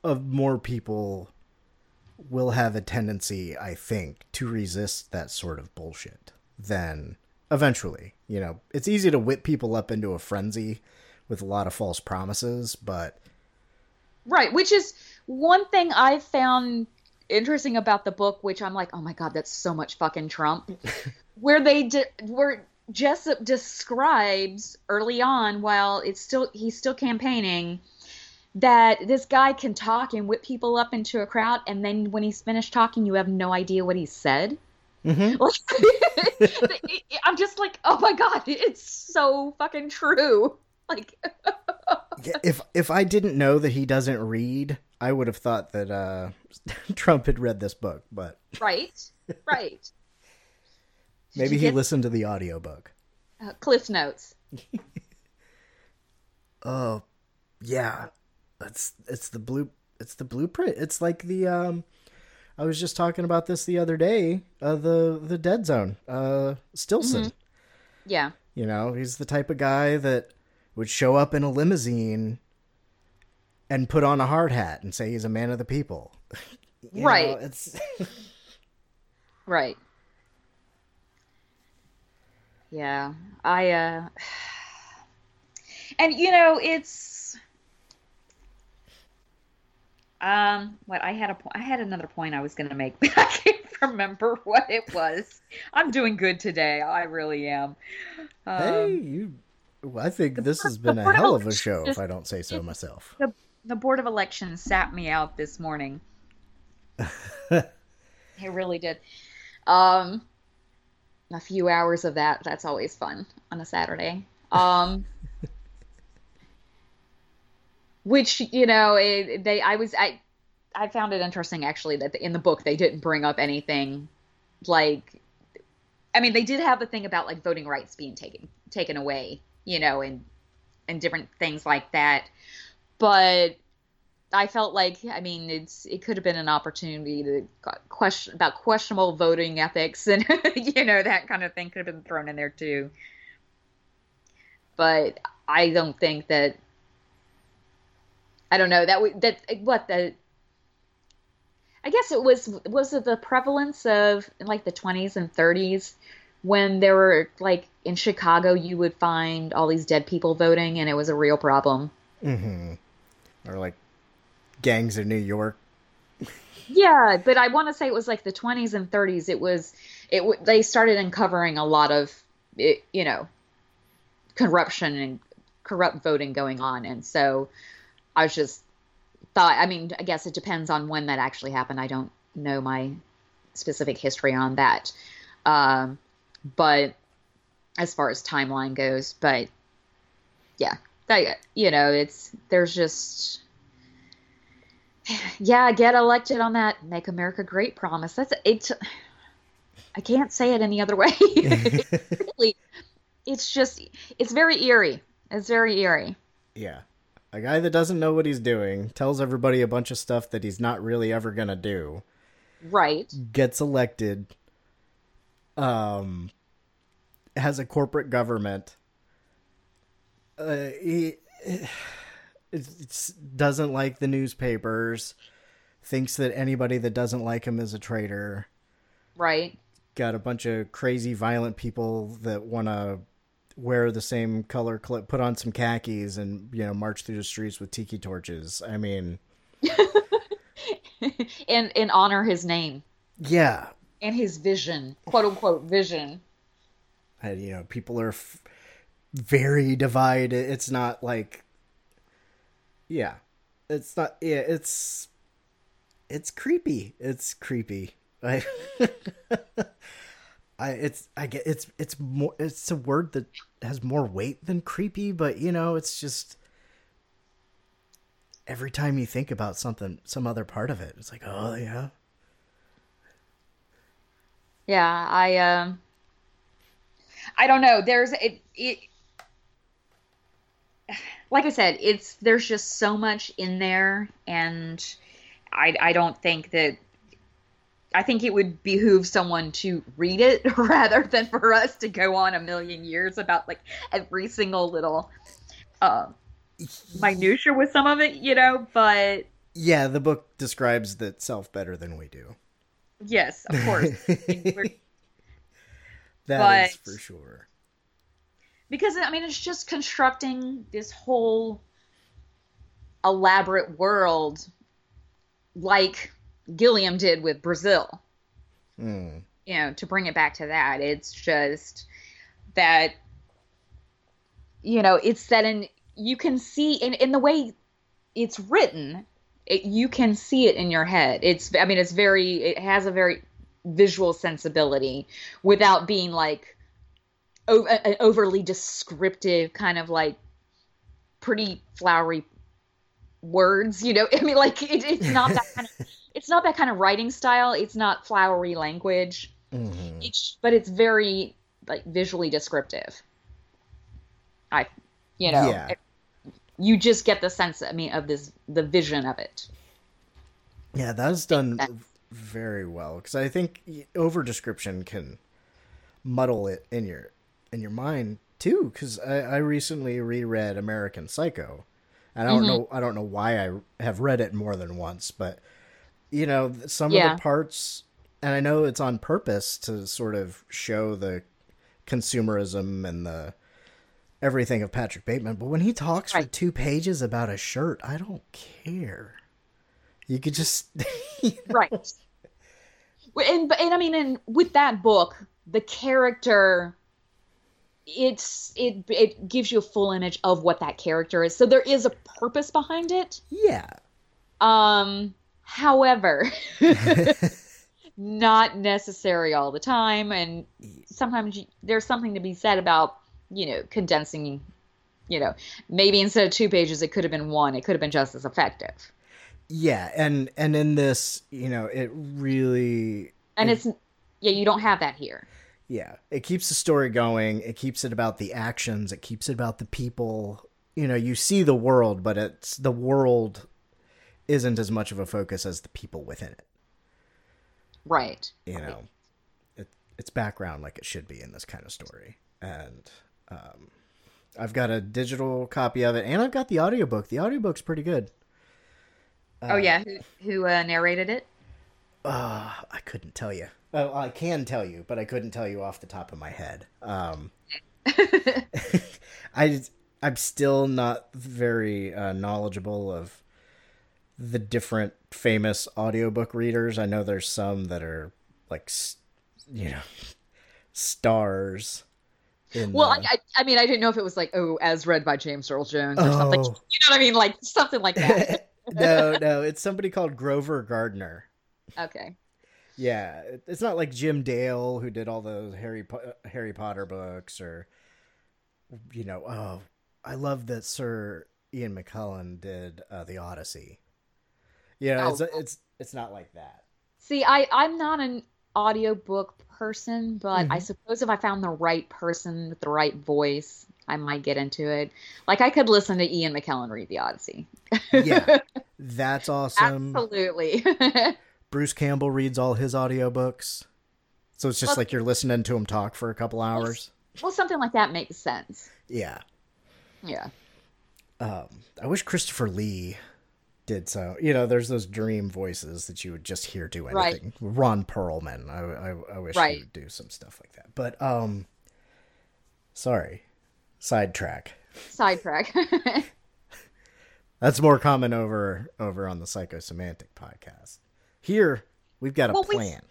more people will have a tendency, I think, to resist that sort of bullshit than eventually. You know, it's easy to whip people up into a frenzy with a lot of false promises, but Right, which is one thing I found interesting about the book, which I'm like, oh my god, that's so much fucking Trump. [laughs] where they de- where Jessup describes early on, while it's still he's still campaigning, that this guy can talk and whip people up into a crowd, and then when he's finished talking, you have no idea what he said. [laughs] Mhm. I'm just like, oh my god, it's so fucking true. [laughs] Like, [laughs] if if I didn't know that he doesn't read, I would have thought that uh, Trump had read this book, but right, right. maybe he get- listened to the audiobook. Uh, Cliff notes. Oh, yeah. It's it's the blue it's the blueprint. It's like the um I was just talking about this the other day, uh the the dead zone. Uh Stillson. Mhm. Yeah. You know, he's the type of guy that would show up in a limousine and put on a hard hat and say he's a man of the people. [laughs] You know, Right. it's [laughs] Right. Yeah. I uh [sighs] and you know, it's um what I had a po- I had another point I was going to make, but [laughs] I can't remember what it was. I'm doing good today. I really am. Um, hey, you well, I think this has been a of hell of a show if I don't say so myself. the the board of elections sat me out this morning. [laughs] it really did. Um, a few hours of that. That's always fun on a Saturday. Um, which you know, it, they. I was. I. I found it interesting actually that in the book they didn't bring up anything like. I mean, they did have the thing about like voting rights being taken taken away, you know, and and different things like that but I felt like I mean it's it could have been an opportunity to question about questionable voting ethics and [laughs] you know that kind of thing could have been thrown in there too. But I don't think that I don't know that that what the I guess it was was it the prevalence of in like the 20s and 30s when there were like in Chicago you would find all these dead people voting and it was a real problem. Mhm. Or like gangs in New York. Yeah, but I want to say it was like the 20s and 30s. It was it they started uncovering a lot of it, you know corruption and corrupt voting going on, and so I was just thought. I mean, I guess it depends on when that actually happened. I don't know my specific history on that, um, but as far as timeline goes, but yeah, that you know it's there's just yeah get elected on that make america great promise that's it's i can't say it any other way [laughs] really it's just it's very eerie it's very eerie Yeah. A guy that doesn't know what he's doing, tells everybody a bunch of stuff that he's not really ever going to do, right gets elected, um, has a corporate government. Uh, he it's, doesn't like the newspapers, thinks that anybody that doesn't like him is a traitor. right Got a bunch of crazy, violent people that want to wear the same color clip, put on some khakis, and you know march through the streets with tiki torches. I mean, [laughs] and and honor his name yeah, and his vision quote unquote vision and, you know people are f- very divided. It's not like, yeah, it's not. Yeah, it's it's creepy. It's creepy. I, [laughs] I it's I get it's it's more it's a word that has more weight than creepy, but you know it's just every time you think about something, some other part of it, it's like, oh yeah, Yeah, I um I don't know. There's it it like I said, it's there's just so much in there and I I don't think that I think it would behoove someone to read it [laughs] rather than for us to go on a million years about like every single little uh minutia with some of it, you know, but yeah. The book describes itself better than we do. yes, of course. I mean, we're- That is for sure. because I mean it's just constructing this whole elaborate world like Gilliam did with Brazil. Mm. You know, to bring it back to that, it's just that you know, it's that in you can see in in the way it's written, it, you can see it in your head. It's I mean it's very it has a very visual sensibility without being like o- an overly descriptive kind of like pretty flowery words you know [laughs] i mean like it, it's not that kind of it's not that kind of writing style it's not flowery language Mhm. it's, but it's very like visually descriptive i you know Yeah. it- you just get the sense i mean of this the vision of it Yeah, that's done very well because I think over description can muddle it in your in your mind too. Because I, I recently reread American Psycho, I don't Mhm. know I don't know why I have read it more than once, but you know some Yeah. of the parts, and I know it's on purpose to sort of show the consumerism and the everything of Patrick Bateman. But when he talks for two pages about a shirt, I don't care. You could just [laughs] right Well, and but and i mean and with that book the character it's it it gives you a full image of what that character is. So there is a purpose behind it. Yeah. Um however [laughs] not necessary all the time. And sometimes you, there's something to be said about you know condensing you know maybe instead of two pages it could have been one. It could have been just as effective. Yeah, and and in this, you know, it really and it's yeah you don't have that here yeah, it keeps the story going. It keeps it about the actions. It keeps it about the people. You know, you see the world, but it's the world isn't as much of a focus as the people within it. right You know, it, it's background like it should be in this kind of story. And um, I've got a digital copy of it, and I've got the audiobook. The audiobook's pretty good. oh yeah who, who uh, narrated it Uh, I couldn't tell you. Oh, I can tell you, but I couldn't tell you off the top of my head. Um, [laughs] I I'm still not very uh, knowledgeable of the different famous audiobook readers. I know there's some that are like, you know, stars. In Well, the- I, I, I mean, I didn't know if it was like, oh, as read by James Earl Jones or something. You Oh. know what I mean? Like something like that. [laughs] no, no, it's somebody called Grover Gardner. okay. Yeah, it's not like Jim Dale who did all those Harry Po- Harry Potter books or you know, oh, I love that Sir Ian McKellen did uh, the Odyssey. Yeah, Oh. it's it's it's not like that. See, I I'm not an audiobook person, but I Mhm. suppose if I found the right person with the right voice, I might get into it. Like I could listen to Ian McKellen read the Odyssey. Yeah, [laughs] that's awesome. Absolutely. [laughs] Bruce Campbell reads all his audiobooks. So it's just Well- like you're listening to him talk for a couple hours. well, something like that makes sense. Yeah. Yeah. Um, I wish Christopher Lee did so. You know, there's those dream voices that you would just hear do Right. anything. Ron Perlman. I, I, I wish Right. he would do some stuff like that. But um, sorry, sidetrack. Sidetrack. [laughs] [laughs] That's more common over over on the Psychosemantic podcast. Here, we've got a Well, we- plan.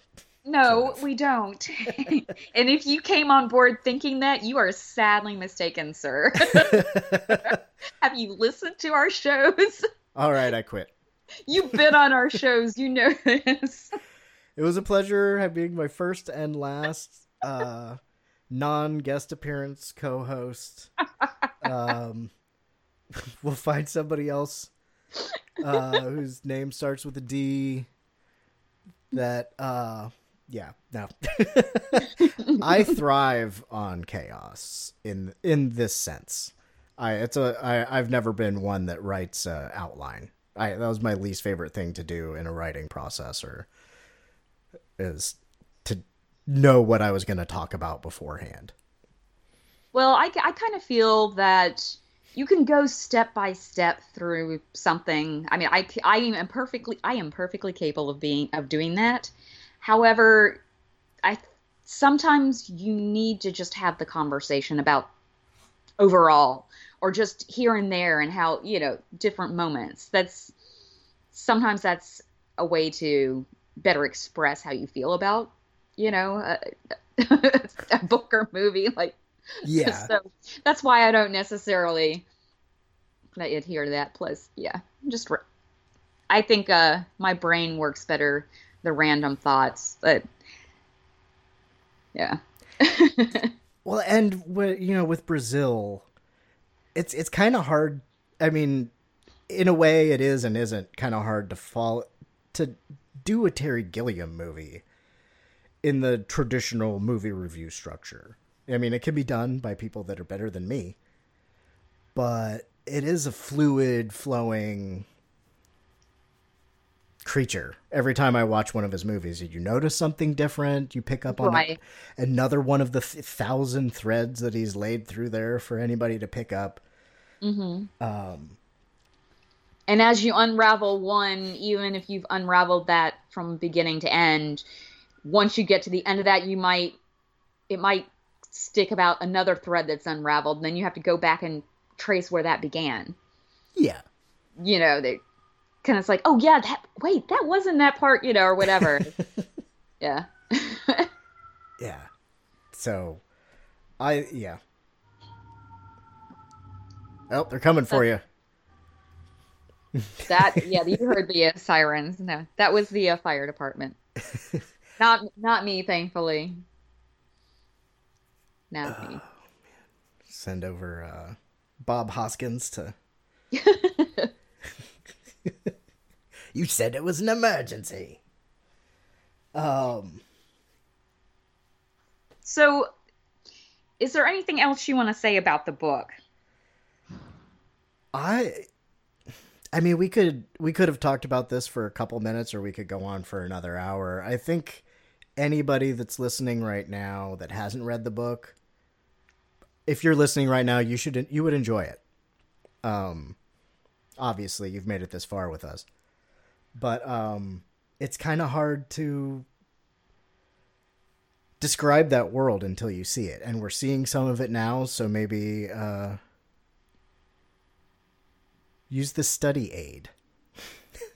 no, we don't. [laughs] and if you came on board thinking that, you are sadly mistaken, sir. [laughs] Have you listened to our shows? All right, I quit. You've been on our shows. You know this. It was a pleasure having my first and last uh, non-guest appearance co-host. Um, [laughs] we'll find somebody else uh, whose name starts with a D. That uh, yeah, no. [laughs] I thrive on chaos in in this sense. I it's a I I've never been one that writes uh, outline. I that was my least favorite thing to do in a writing process or is to know what I was going to talk about beforehand. Well, I, I kind of feel that you can go step by step through something. I mean, I, I am perfectly I am perfectly capable of being of doing that. However, I sometimes you need to just have the conversation about overall or just here and there and how, you know, different moments. That's sometimes that's a way to better express how you feel about, you know, a, [laughs] a book or movie like Yeah. [laughs] so that's why I don't necessarily adhere to that. Plus, yeah, just I think uh, my brain works better the random thoughts, but yeah. [laughs] Well, and you know, with Brazil, it's it's kind of hard. I mean, in a way, it is and isn't kind of hard to fall to do a Terry Gilliam movie in the traditional movie review structure. I mean, it can be done by people that are better than me, but it is a fluid, flowing creature. Every time I watch one of his movies, you notice something different. You pick up on Right. another one of the th- thousand threads that he's laid through there for anybody to pick up. hmm Um, And as you unravel one, even if you've unraveled that from beginning to end, once you get to the end of that, you might it might stick about another thread that's unraveled. And then you have to go back and trace where that began. yeah. You know, they kind of like, oh yeah, that wait, that wasn't that part, you know, or whatever. [laughs] yeah. [laughs] Yeah. So, I yeah. Oh, they're coming for you. That [laughs] yeah, you heard the uh, sirens. No, that was the uh, fire department. not not me, thankfully. Me. Send over uh, Bob Hoskins to. [laughs] you said it was an emergency. Um. So, is there anything else you want to say about the book? I I mean we could we could have talked about this for a couple minutes or we could go on for another hour. I think anybody that's listening right now that hasn't read the book if you're listening right now, you should you would enjoy it. Um obviously you've made it this far with us. But um it's kind of hard to describe that world until you see it and we're seeing some of it now, so maybe uh use the study aid. [laughs]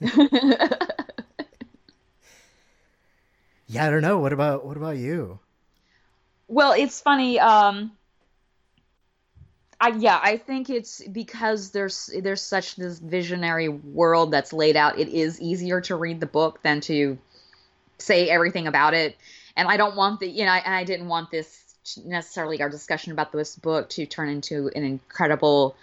yeah, I don't know. What about what about you? Well, it's funny. Um, I yeah, I think it's because there's there's such this visionary world that's laid out. It is easier to read the book than to say everything about it. And I don't want the you know, I, I didn't want this necessarily our discussion about this book to turn into an incredible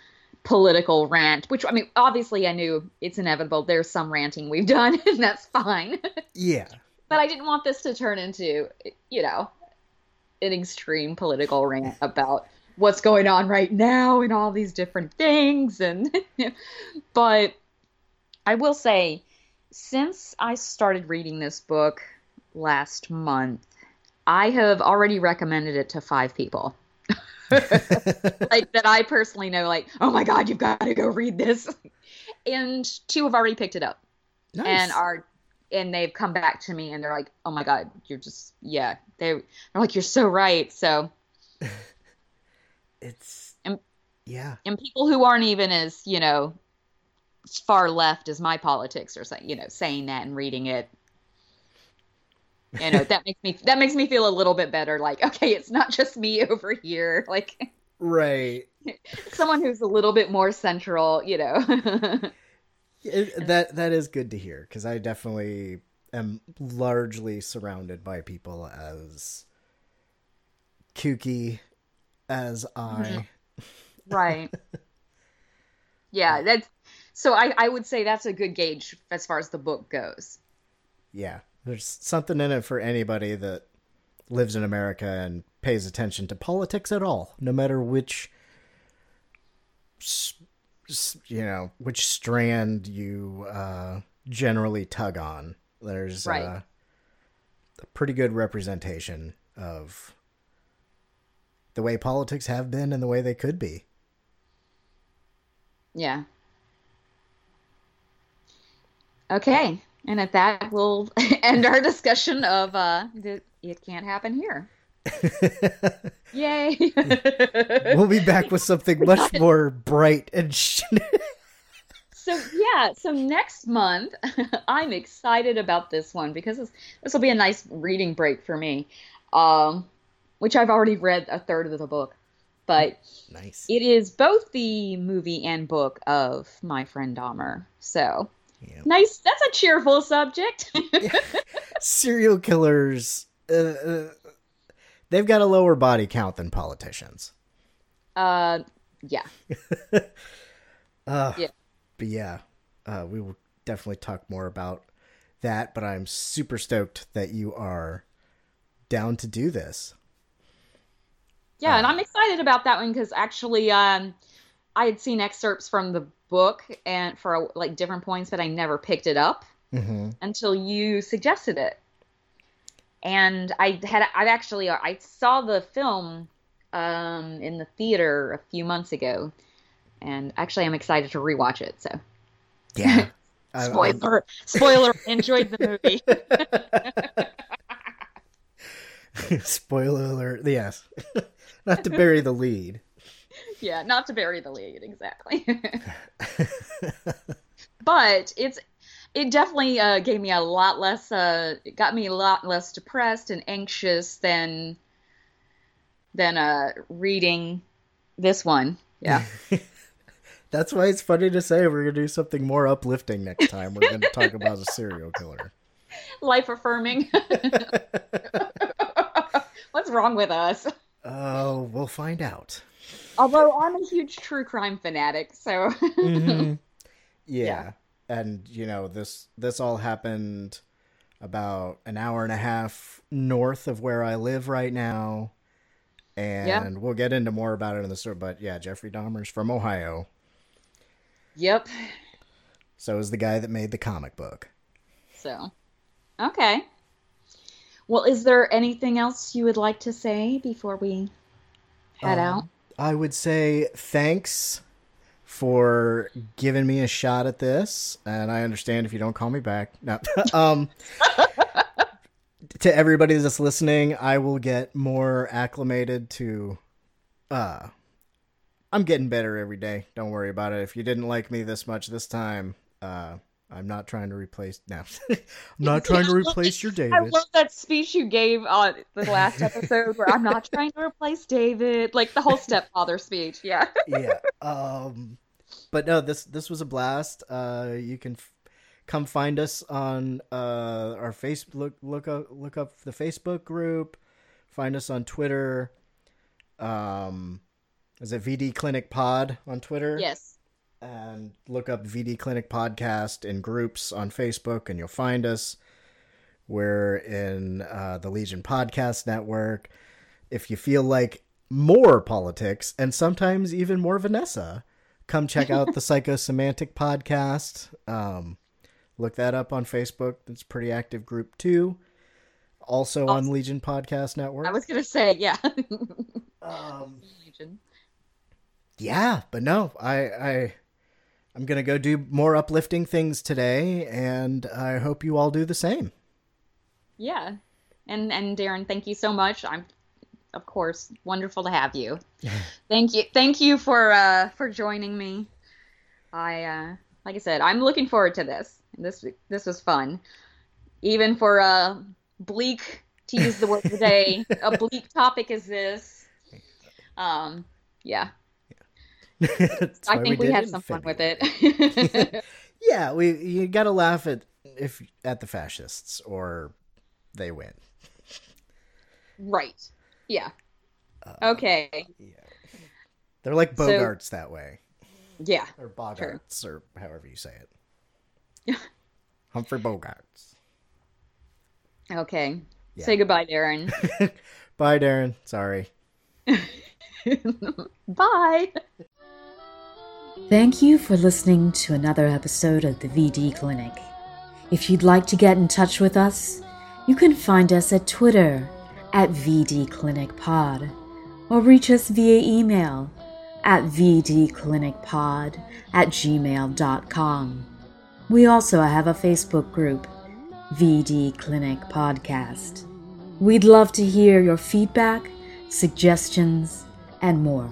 political rant. Which I mean, obviously, I knew it's inevitable. There's some ranting we've done, [laughs] and that's fine. Yeah. but I didn't want this to turn into, you know, an extreme political rant about what's going on right now and all these different things and [laughs] but I will say since I started reading this book last month I have already recommended it to 5 people. [laughs] like that I personally know like oh my god you've got to go read this [laughs] and two have already picked it up Nice. and are and they've come back to me and they're like oh my god you're just yeah they they're like you're so right so it's and yeah. and people who aren't even as you know far left as my politics are saying you know saying that and reading it. You know that makes me that makes me feel a little bit better like okay it's not just me over here like Right. [laughs] someone who's a little bit more central you know. [laughs] It- that that is good to hear because I definitely am largely surrounded by people as kooky as I. [laughs] right yeah that's so I, I would say that's a good gauge as far as the book goes Yeah, there's something in it for anybody that lives in America and pays attention to politics at all, no matter which, you know, which strand you uh, generally tug on. There's Right. uh, a pretty good representation of the way politics have been and the way they could be. Yeah. Okay. And at that, we'll [laughs] end our discussion of uh, the, It Can't Happen Here. [laughs] Yay. [laughs] we'll be back with something much more bright and sh- So, yeah. So next month, I'm excited about this one because this, this will be a nice reading break for me, um, which I've already read a third of the book. But nice. it is both the movie and book of My Friend Dahmer. So, nice. That's a cheerful subject. [laughs] serial killers. Uh, uh, they've got a lower body count than politicians. uh, yeah. [laughs] Uh, Yeah. But yeah, uh, we will definitely talk more about that. But I'm super stoked that you are down to do this. Yeah, and I'm excited about that one because actually, um, I had seen excerpts from the book and for like different points, but I never picked it up Mm-hmm. until you suggested it. And I had I've actually I saw the film um, in the theater a few months ago, and actually I'm excited to rewatch it. So Yeah. [laughs] I- I'm- spoiler spoiler enjoyed the movie. [laughs] [laughs] Spoiler alert. Yes. [laughs] Not to bury the lead. yeah, not to bury the lead exactly. [laughs] but it's it definitely uh, gave me a lot less uh, it got me a lot less depressed and anxious than than uh, reading this one. Yeah. That's why it's funny to say we're going to do something more uplifting next time. We're going to talk about a serial killer. Life affirming. What's wrong with us? Oh, we'll find out. Although I'm a huge true crime fanatic, so Mhm. [laughs] Yeah. Yeah. And you know, this this all happened about an hour and a half north of where I live right now. And Yeah. we'll get into more about it in the story, but yeah, Jeffrey Dahmer's from Ohio. yep. So is the guy that made the comic book. So, okay. Well, is there anything else you would like to say before we head Um, out? I would say thanks for giving me a shot at this, and I understand if you don't call me back. No, [laughs] um, to everybody that's listening, I will get more acclimated to. Uh, I'm getting better every day. Don't worry about it. If you didn't like me this much this time, uh, I'm not trying to replace. No, [laughs] I'm not trying to replace your David. I love that speech you gave on the last episode where I'm not trying to replace David, like the whole [laughs] stepfather speech. Yeah. yeah. [laughs] Um, but no, this this was a blast. Uh, you can f- come find us on uh our Facebook. Look look up look up the Facebook group. Find us on Twitter. Um, is it VD Clinic Pod on Twitter? Yes. And look up VD Clinic Podcast in groups on Facebook, and you'll find us. We're in uh, the Legion Podcast Network. If you feel like more politics and sometimes even more Vanessa, come check out the [laughs] Psychosemantic Podcast. Um, look that up on Facebook. It's a pretty active group too. Also on Legion Podcast Network. I was gonna say, yeah. um, [laughs] Legion. yeah, but no, I I I'm gonna go do more uplifting things today, and I hope you all do the same. Yeah. And and Daeron, thank you so much. I'm of course wonderful to have you. [laughs] thank you. Thank you for uh for joining me. I uh like I said, I'm looking forward to this. This this was fun. Even for uh bleak to use the word today, a [laughs] bleak topic is this. Um yeah. I think we, did had some fun with it. [laughs] yeah, we you gotta laugh at if at the fascists or they win. right. Yeah. Uh, okay. Yeah. They're like So- Boggarts that way, Yeah. or. Boggarts, or however you say it. [laughs] Humphrey Bogarts. Okay. Yeah. Say goodbye, Daeron. [laughs] Bye, Daeron. Sorry. Bye. Thank you for listening to another episode of the VD Clinic. If you'd like to get in touch with us, you can find us at Twitter at VD Clinic Pod or reach us via email at vdclinicpod at gmail.com. We also have a Facebook group, VD Clinic Podcast. We'd love to hear your feedback, suggestions, and more.